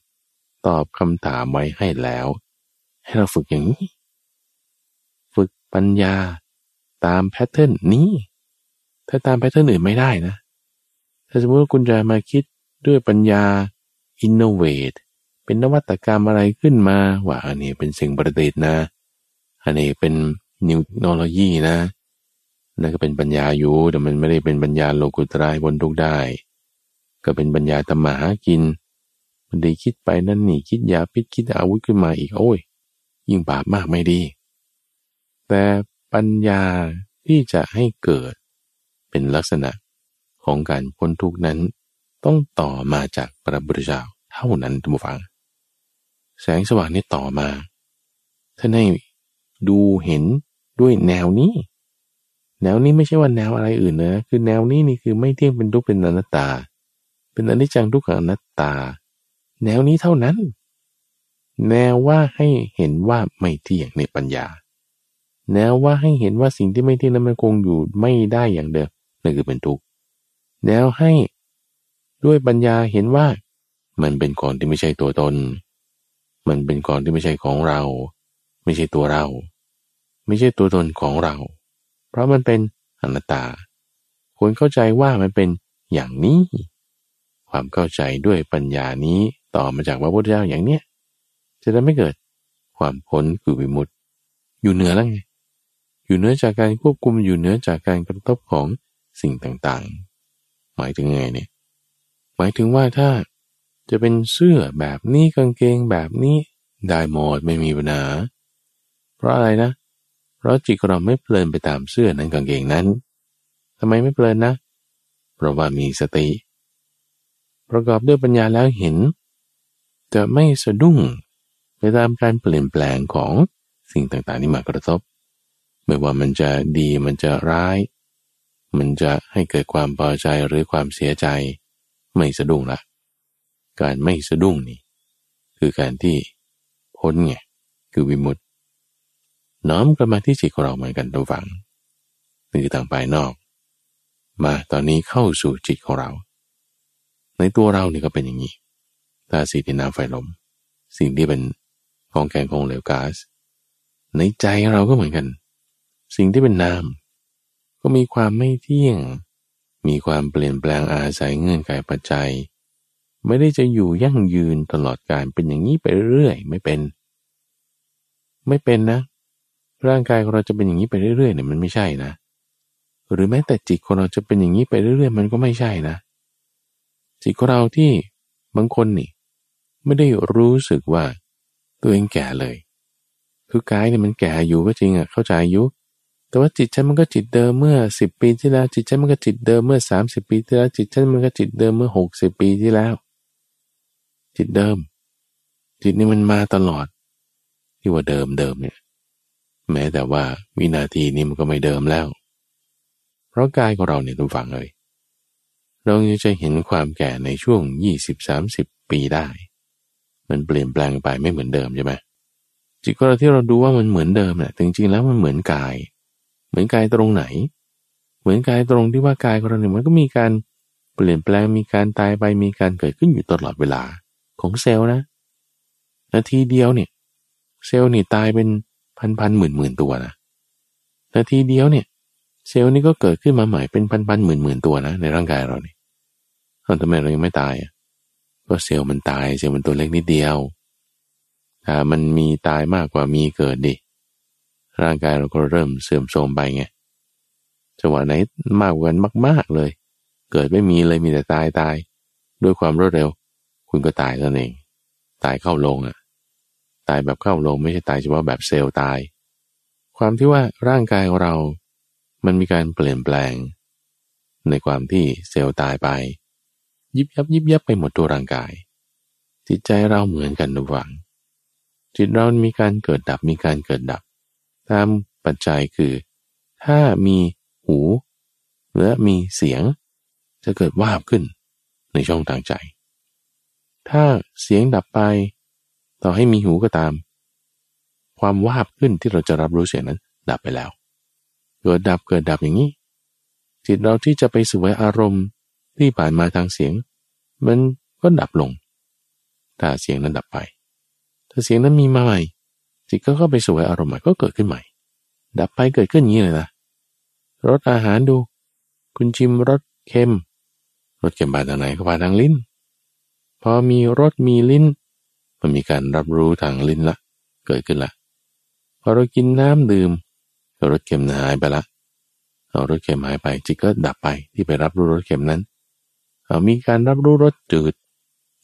ตอบคำถามไว้ให้แล้ว ให้เราฝึกอย่างนี้ ฝึกปัญญาตาม pattern นี้ ถ้าตาม pattern อื่นไม่ได้นะ ถ้าสมมติว่าคุณจะมาคิดด้วยปัญญา innovateเป็นนวัตกรรมอะไรขึ้นมาว่าอันนี้เป็นสิ่งประดิษฐ์นะ อันนี้เป็นนิวเทคโนโลยีนะ นั่นก็เป็นปัญญาอยู่แต่มันไม่ได้เป็นปัญญาโลกุตรายบนทุกได้ ก็เป็นปัญญาธรรมหากิน มันได้คิดไปนั่นนี่คิดยาพิษคิดอาวุธขึ้นมาอีกโอ้ย ยิ่งบาปมากไม่ดี แต่ปัญญาที่จะให้เกิดเป็นลักษณะของการพ้นทุกนั้น ต้องต่อมาจากพระพุทธเจ้าเท่านั้นทุกฝัง แสงสว่างนี้ต่อมาท่านให้ดูเห็นด้วยแนวนี้ แนวนี้ไม่ใช่ว่าแนวอะไรอื่นนะ คือแนวนี้นี่คือไม่เที่ยงเป็นทุกข์เป็นอนัตตา เป็นอนิจจังทุกขังอนัตตา แนวนี้เท่านั้น แนวว่าให้เห็นว่าไม่เที่ยงในปัญญา แนวว่าให้เห็นว่าสิ่งที่ไม่เที่ยงนั้นมันคงอยู่ไม่ได้อย่างเดิมนั่นคือเป็นทุกข์ แนวให้ด้วยปัญญาเห็นว่า มันเป็นของที่ไม่ใช่ตัวตน มันเป็นของที่ไม่ใช่ของเรา ไม่ใช่ตัวเรา ไม่ใช่ตัวตนของเรา ราะมันเป็นอนัตตา ควรเข้าใจว่ามันเป็นอย่างนี้ ความเข้าใจด้วยปัญญานี้ต่อมาจากพระพุทธเจ้าอย่างเนี้ยจะได้ไม่เกิดความพ้นคือวิมุตติ อยู่เหนือแล้วไง อยู่เหนือจากการควบคุมอยู่เหนือจากการกระทบของสิ่งต่างๆ หมายถึงไงเนี่ย หมายถึงว่าถ้าจะเป็นเสื้อแบบนี้กางเกงแบบนี้ได้หมดไม่มีปัญหา เพราะอะไรนะเราะจิตเราไม่เพลินไปตามเสื้อนั้นกางเกงนั้นทำไมไม่เพลินนะ เพราะว่ามีสติ ประกอบด้วยปัญญาแล้วเห็น จะไม่สะดุ้งไปตามการเปลี่ยนแปลงของสิ่งต่างๆที่มากระทบ ไม่ว่ามันจะดีมันจะร้าย มันจะให้เกิดความพอใจหรือความเสียใจ ไม่สะดุ้งละการไม่สะดุ้งนี่ คือการที่พ้นไงคือวิมุตติ น้อมกลับมาที่จิตของเราเหมือนกันทุกฝังนี่คือทางภายนอก มาตอนนี้เข้าสู่จิตของเรา ในตัวเรานี่ก็เป็นอย่างนี้ตาสีที่น้ำไฟลม สิ่งที่เป็นของแกงของเหลวก๊าซในใจเราก็เหมือนกัน สิ่งที่เป็นนามก็มีความไม่เที่ยง มีความเปลี่ยนแปลงอาศัยเงื่อนไขปัจจัย ไม่ได้จะอยู่ยั่งยืนตลอดการเป็นอย่างนี้ไปเรื่อยไม่เป็น ไม่เป็นนะ ร่างกายของเราจะเป็นอย่างนี้ไปเรื่อยๆเนี่ยมันไม่ใช่นะ หรือแม้แต่จิตของเราจะเป็นอย่างนี้ไปเรื่อยๆ มันก็ไม่ใช่นะ จิตของเราที่บางคนนี่ ไม่ได้รู้สึกว่าตัวเองแก่เลย คือกายเนี่ยมันแก่อยู่ก็จริงอะเข้าใจอายุแต่ว่าจิตฉันมันก็จิตเดิมเมื่อสิบปีที่แล้ว จิตฉันมันก็จิตเดิมเมื่อสามสิบปีที่แล้ว จิตฉันมันก็จิตเดิมเมื่อหกสิบปีที่แล้ว จิตเดิม จิตนี่มันมาตลอด ที่ว่าเดิมเดิมเนี่ย แม้แต่ว่าวินาทีนี้มันก็ไม่เดิมแล้ว เพราะกายของเราเนี่ยทุกฝังเลย เราจะเห็นความแก่ในช่วงยี่สิบสามสิบปีได้ มันเปลี่ยนแปลงไปไม่เหมือนเดิมใช่ไหมจิตของเราที่เราดูว่ามันเหมือนเดิมเนี่ยจริงๆแล้วมันเหมือนกาย เหมือนกายตรงไหน เหมือนกายตรงที่ว่ากายของเราเนี่ยมันก็มีการเปลี่ยนแปลงมีการตายไปมีการเกิดขึ้นอยู่ตลอดเวลาของเซลล์นะ นาทีเดียวเนี่ย เซลล์นี่ตายเป็น พันพันหมื่นหมื่นตัวนะนาทีเดียวเนี่ย เซลล์นี้ก็เกิดขึ้นมาใหม่เป็นพันพันหมื่นหมื่นตัวนะในร่างกายเราเนี่ยทำไมเรายังไม่ตายอะก็เซลล์มันตายเซลล์มันตัวเล็กนิดเดียวถ้ามันมีตายมากกว่ามีเกิดดิ ร่างกายเราก็เริ่มเสื่อมโทรมไปไงจังหวะไหนมากกว่ากันมาก ๆเลย เกิดไม่มีเลยมีแต่ตายตาย ด้วยความรวดเร็ว คุณก็ตายนั่นเอง ตายเข้าลงอะ ตายแบบเข้าลงไม่ใช่ตายเฉพาะแบบเซลล์ตาย ความที่ว่าร่างกายของเรา มันมีการเปลี่ยนแปลง ในความที่เซลล์ตายไป ยิบยับยิบยับไปหมดตัวร่างกาย จิตใจเราเหมือนกันทุกฝัง จิตเรามีการเกิดดับมีการเกิดดับ ตามปัจจัยคือ ถ้ามีหูและมีเสียง จะเกิดวาบขึ้นในช่องทางใจ ถ้าเสียงดับไป ต่อให้มีหูก็ตาม ความวาบขึ้นที่เราจะรับรู้เสียงนั้น ดับไปแล้ว เกิดดับเกิดดับอย่างนี้จิตเราที่จะไปสวยอารมณ์ที่ผ่านมาทางเสียง มันก็ดับลง ถ้าเสียงนั้นดับไป ถ้าเสียงนั้นมีมาใหม่จิตก็เข้าไปสวยอารมณ์ใหม่ก็เกิดขึ้นใหม่ ดับไปเกิดขึ้นอย่างนี้เลยนะรสอาหารดู คุณชิมรสเค็มรสเค็มผ่านทางไหนก็ผ่านทางลิ้น พอมีรสมีลิ้น มันมีการรับรู้ทางลิ้นละ เกิดขึ้นละพอเรากินน้ำดื่มรสเค็มหายไปละเอารสเค็มหายไปจิตก็ดับไปที่ไปรับรู้รสเค็มนั้น เอามีการรับรู้รสจืด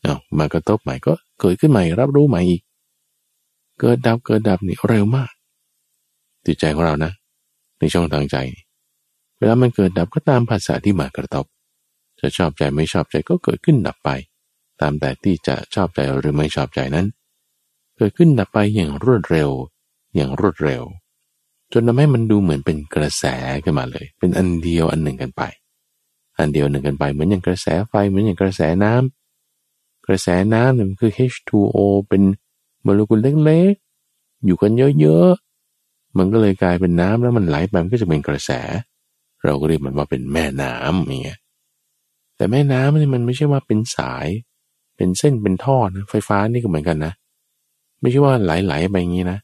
เอามากระทบใหม่ก็เกิดขึ้นใหม่รับรู้ใหม่อีกเกิดดับเกิดดับนี่เร็วมากจิตใจของเรานะ ในช่องทางใจ เวลามันเกิดดับก็ตามภาษาที่มากระทบจะชอบใจไม่ชอบใจก็เกิดขึ้นดับไป ตามแต่ที่จะชอบใจหรือไม่ชอบใจนั้น เกิดขึ้นดับไปอย่างรวดเร็ว อย่างรวดเร็ว จนทำให้มันดูเหมือนเป็นกระแสขึ้นมาเลย เป็นอันเดียวอันหนึ่งกันไป อันเดียวหนึ่งกันไปเหมือนอย่างกระแสไฟเหมือนอย่างกระแสน้ำกระแสน้ำเนี่ยมันคือ H2O เป็นโมเลกุลเล็กๆ อยู่กันเยอะๆ มันก็เลยกลายเป็นน้ำแล้วมันไหลไปมันก็จะเป็นกระแส เราก็เรียกมันว่าเป็นแม่น้ำอย่างเงี้ยแต่แม่น้ำนี่มันไม่ใช่ว่าเป็นสาย เป็นเส้นเป็นท่อนะไฟฟ้านี่ก็เหมือนกันนะ ไม่ใช่ว่าไหลๆไปอย่างนี้นะ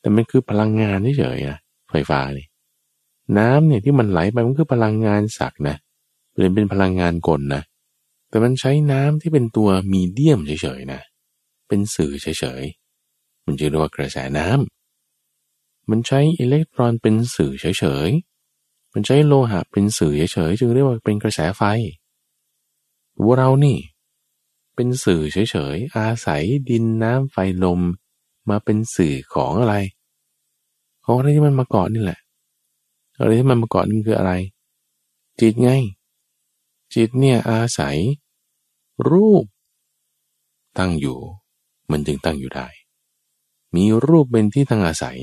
แต่มันคือพลังงานเฉยๆนะไฟฟ้านี่น้ำเนี่ยที่มันไหลไปมันคือพลังงานสักนะเปลี่ยนเป็นพลังงานกลนะ แต่มันใช้น้ำที่เป็นตัวมีเดียมเฉยๆนะ เป็นสื่อเฉยๆ มันจะเรียกว่ากระแสน้ำมันใช้อิเล็กตรอนเป็นสื่อเฉยๆ มันใช้โลหะเป็นสื่อเฉยๆ จึงเรียกว่าเป็นกระแสไฟว่าเรานี่ เป็นสื่อเฉยๆ อาศัยดินน้ำไฟลม มาเป็นสื่อของอะไร ของอะไรที่มันมาเกาะนี่แหละ อะไรที่มันมาเกาะนี่คืออะไร จิตไง จิตเนี่ยอาศัย รูป ตั้งอยู่ มันจึงตั้งอยู่ได้ มีรูปเป็นที่ตั้งอาศัย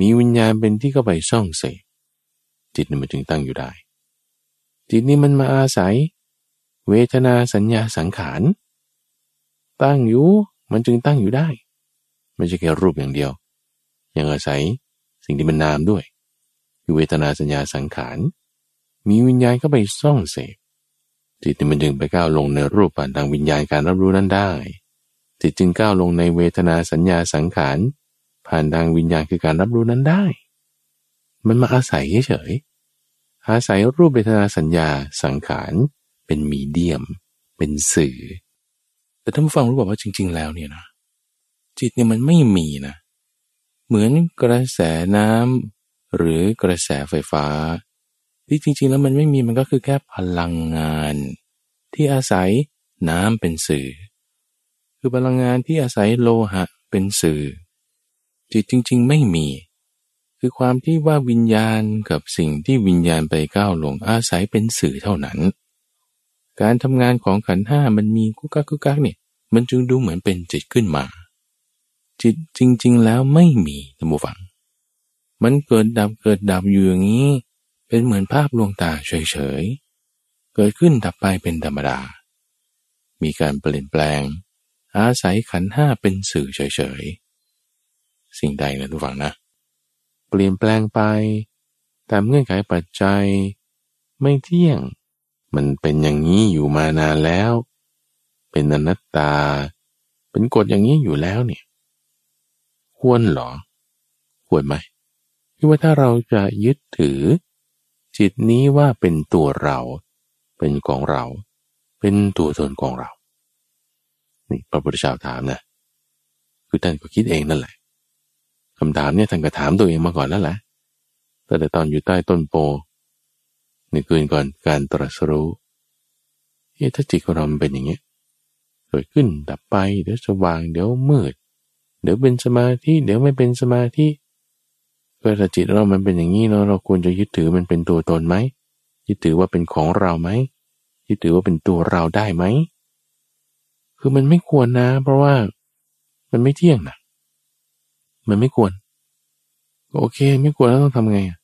มีวิญญาณเป็นที่เข้าไปซ่องเสพจิตนี่มันจึงตั้งอยู่ได้ จิตนี่มันมาอาศัย เวทนาสัญญาสังขาร ตั้งอยู่มันจึงตั้งอยู่ได้ ไม่ใช่แค่รูปอย่างเดียว ยังอาศัยสิ่งที่มันนามด้วยคือเวทนาสัญญาสังขาร มีวิญญาณเข้าไปซ่องเสพจิตมันจึงไปก้าวลงในรูปผ่านทางวิญญาณการรับรู้นั้นได้จิตจึงก้าวลงในเวทนาสัญญาสังขาร ผ่านทางวิญญาณคือการรับรู้นั้นได้ มันมาอาศัยเฉยอาศัยรูปเวทนาสัญญาสังขาร เป็นมีเดียม เป็นสื่อ แต่ท่านผู้ฟังรู้บอกว่าจริง ๆ แล้วเนี่ยนะจิตเนี่ยมันไม่มีนะ เหมือนกระแสน้ำหรือกระแสไฟฟ้า ที่จริง ๆ แล้วมันไม่มีมันก็คือแค่พลังงาน ที่อาศัยน้ำเป็นสื่อ คือพลังงานที่อาศัยโลหะเป็นสื่อ จิตจริง ๆ ไม่มีคือความที่ว่าวิญญาณกับสิ่งที่วิญญาณไปก้าวลงอาศัยเป็นสื่อเท่านั้น การทำงานของขันห้ามันมีกุกักกุกักเนี่ย มันจึงดูเหมือนเป็นจิตขึ้นมา จิตจริง ๆ แล้วไม่มีท่านผู้ฟัง มันเกิดดับเกิดดับอยู่อย่างนี้ เป็นเหมือนภาพลวงตาเฉยๆ เกิดขึ้นดับไปเป็นธรรมดา มีการเปลี่ยนแปลง อาศัยขันห้าเป็นสื่อเฉยๆ สิ่งใดนะทุกฝังนะ เปลี่ยนแปลงไป ตามเงื่อนไขปัจจัย ไม่เที่ยง มันเป็นอย่างนี้อยู่มานานแล้ว เป็นอนัตตา เป็นกฎอย่างนี้อยู่แล้วเนี่ย ควรหรอ ควรไหมคือว่าถ้าเราจะยึดถือ จิตนี้ว่าเป็นตัวเรา เป็นของเรา เป็นตัวตนของเรา นี่พระพุทธเจ้าถามนะ คือท่านก็คิดเองนั่นแหละคำถามเนี่ยท่านก็ถามตัวเองมาก่อนแล้วแหละแต่ตอนอยู่ใต้ต้นโพ ในคืนก่อนการตรัสรู้เฮ้ถ้าจิตของเราเป็นอย่างนี้เกิดขึ้นดับไป เดี๋ยวสว่าง เดี๋ยวมืด เดี๋ยวเป็นสมาธิเดี๋ยวไม่เป็นสมาธิก็ถ้าจิตเรามันเป็นอย่างนี้เนาะเราควรจะยึดถือมันเป็นตัวตนไหมยึดถือว่าเป็นของเราไหมยึดถือว่าเป็นตัวเราได้ไหมคือมันไม่ควรนะ เพราะว่ามันไม่เที่ยงนะมันไม่ควร โอเค ไม่ควรแล้วต้องทำไงอะ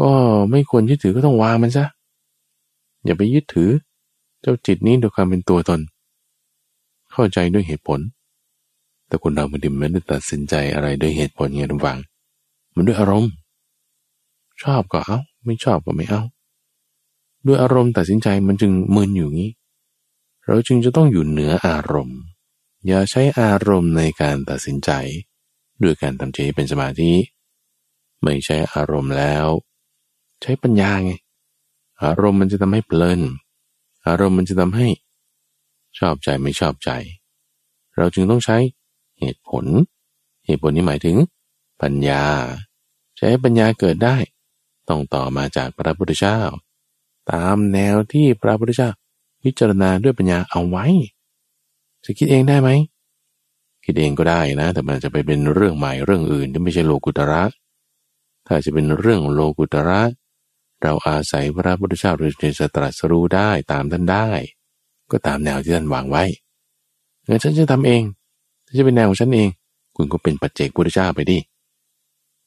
ก็ไม่ควรยึดถือก็ต้องวางมันซะ อย่าไปยึดถือ เจ้าจิตนี้ด้วยความเป็นตัวตน เข้าใจด้วยเหตุผล แต่คนเราไม่ได้ไม่ได้ตัดสินใจอะไรด้วยเหตุผลไงทุกฝัง มันด้วยอารมณ์ ชอบก็เอา ไม่ชอบก็ไม่เอา ด้วยอารมณ์ตัดสินใจมันจึงมึนอยู่งี้ เราจึงจะต้องอยู่เหนืออารมณ์ อย่าใช้อารมณ์ในการตัดสินใจ ด้วยการทำใจเป็นสมาธิไม่ใช้อารมณ์แล้ว ใช้ปัญญาไง อารมณ์มันจะทำให้เพลิน อารมณ์มันจะทำให้ ชอบใจไม่ชอบใจ เราจึงต้องใช้เหตุผล เหตุผลนี้หมายถึง ปัญญา ใช้ปัญญาเกิดได้ ต้องต่อมาจากพระพุทธเจ้า ตามแนวที่พระพุทธเจ้าพิจารณาด้วยปัญญาเอาไว้ จะคิดเองได้ไหม คิดเองก็ได้นะ แต่มันจะไปเป็นเรื่องใหม่เรื่องอื่นที่ไม่ใช่โลกุตระ ถ้าจะเป็นเรื่องโลกุตระ เราอาศัยพระพุทธเจ้าหรือจะตรัสรู้ได้ตามท่านได้ ก็ตามแนวที่ท่านวางไว้งั้นฉันจะทำเองถ้าจะเป็นแนวของฉันเอง คุณก็เป็นปัจเจกพุทธเจ้าไปดิ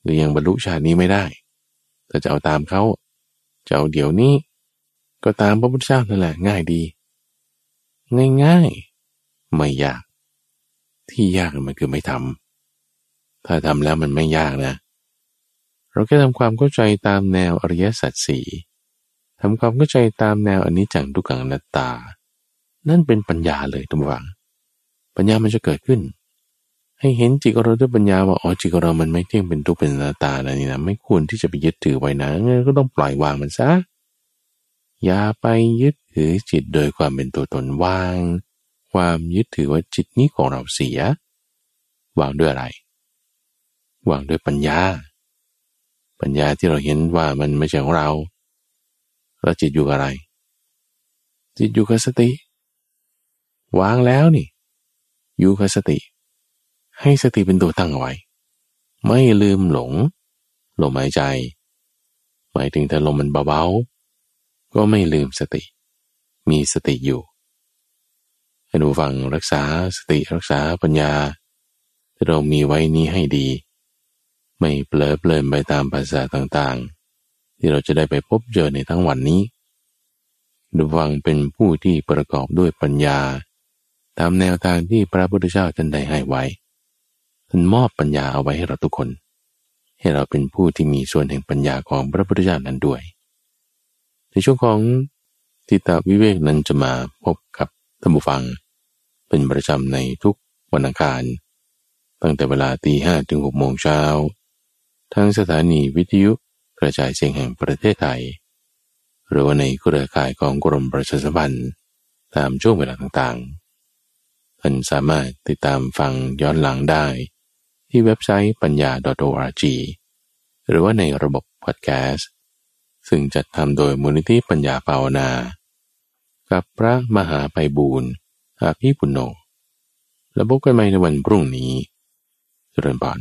หรือยังบรรลุชาตินี้ไม่ได้ถ้าจะเอาตามเขาจะเอาเดี๋ยวนี้ ก็ตามพระพุทธเจ้านั่นแหละง่ายดี ง่ายๆ ไม่ยาก ที่ยากมันคือไม่ทำถ้าทำแล้วมันไม่ยากนะ เราแค่ทำความเข้าใจตามแนวอริยสัจสี่ทำความเข้าใจตามแนวอนิจจังทุกขังนัตตา นั่นเป็นปัญญาเลยทุกฝัง ปัญญามันจะเกิดขึ้น ให้เห็นจิตเราด้วยปัญญาว่าอ๋อจิตเรามันไม่เที่ยงเป็นทุกเป็นนัตตานะนี่นะไม่ควรที่จะไปยึดถือไว้นะงั้นก็ต้องปล่อยวางมันซะอย่าไปยึดถือจิตโดยความเป็นตัวตนวาง ความยึดถือว่าจิตนี้ของเราเสีย วางด้วยอะไร วางด้วยปัญญา ปัญญาที่เราเห็นว่ามันไม่ใช่ของเราเราจิตอยู่กับอะไร จิตอยู่กับสติ วางแล้วนี่ อยู่กับสติ ให้สติเป็นตัวตั้งเอาไว้ ไม่ลืมหลง หลมหายใจ หมายถึงถ้าลมมันเบาๆ ก็ไม่ลืมสติ มีสติอยู่ให้ดูฟังรักษาสติรักษาปัญญาที่เรามีไว้นี้ให้ดี ไม่เปลอเปลินไปตามภาษาต่างๆ ที่เราจะได้ไปพบเจอในทั้งวันนี้ดูวังเป็นผู้ที่ประกอบด้วยปัญญา ตามแนวทางที่พระพุทธเจ้าท่านได้ให้ไว้ท่านมอบปัญญาเอาไว้ให้เราทุกคน ให้เราเป็นผู้ที่มีส่วนแห่งปัญญาของพระพุทธเจ้านั้นด้วย ในช่วงของทิตาวิเวกนั้นจะมาพบกับท่านผู้ฟัง เป็นประจำในทุกวันอังคาร ตั้งแต่เวลาตีห้ถึงหกโมงเช้า ทางสถานีวิทยุกระจายเสียงแห่งประเทศไทย หรือว่าในเครือข่ายของกรมประชาสัมพันธ์ตามช่วงเวลาต่างๆ ท่านสามารถติดตามฟังย้อนหลังได้ ที่เว็บไซต์ปัญญา .org หรือว่าในระบบพอดแคสต์ซึ่งจัดทำโดยมูลนิธิปัญญาภาวนา กับพระมหาไปบูรณ์อาภีปุณโญแล้วพบกันใหม่ในวันพรุ่งนี้เจริญพร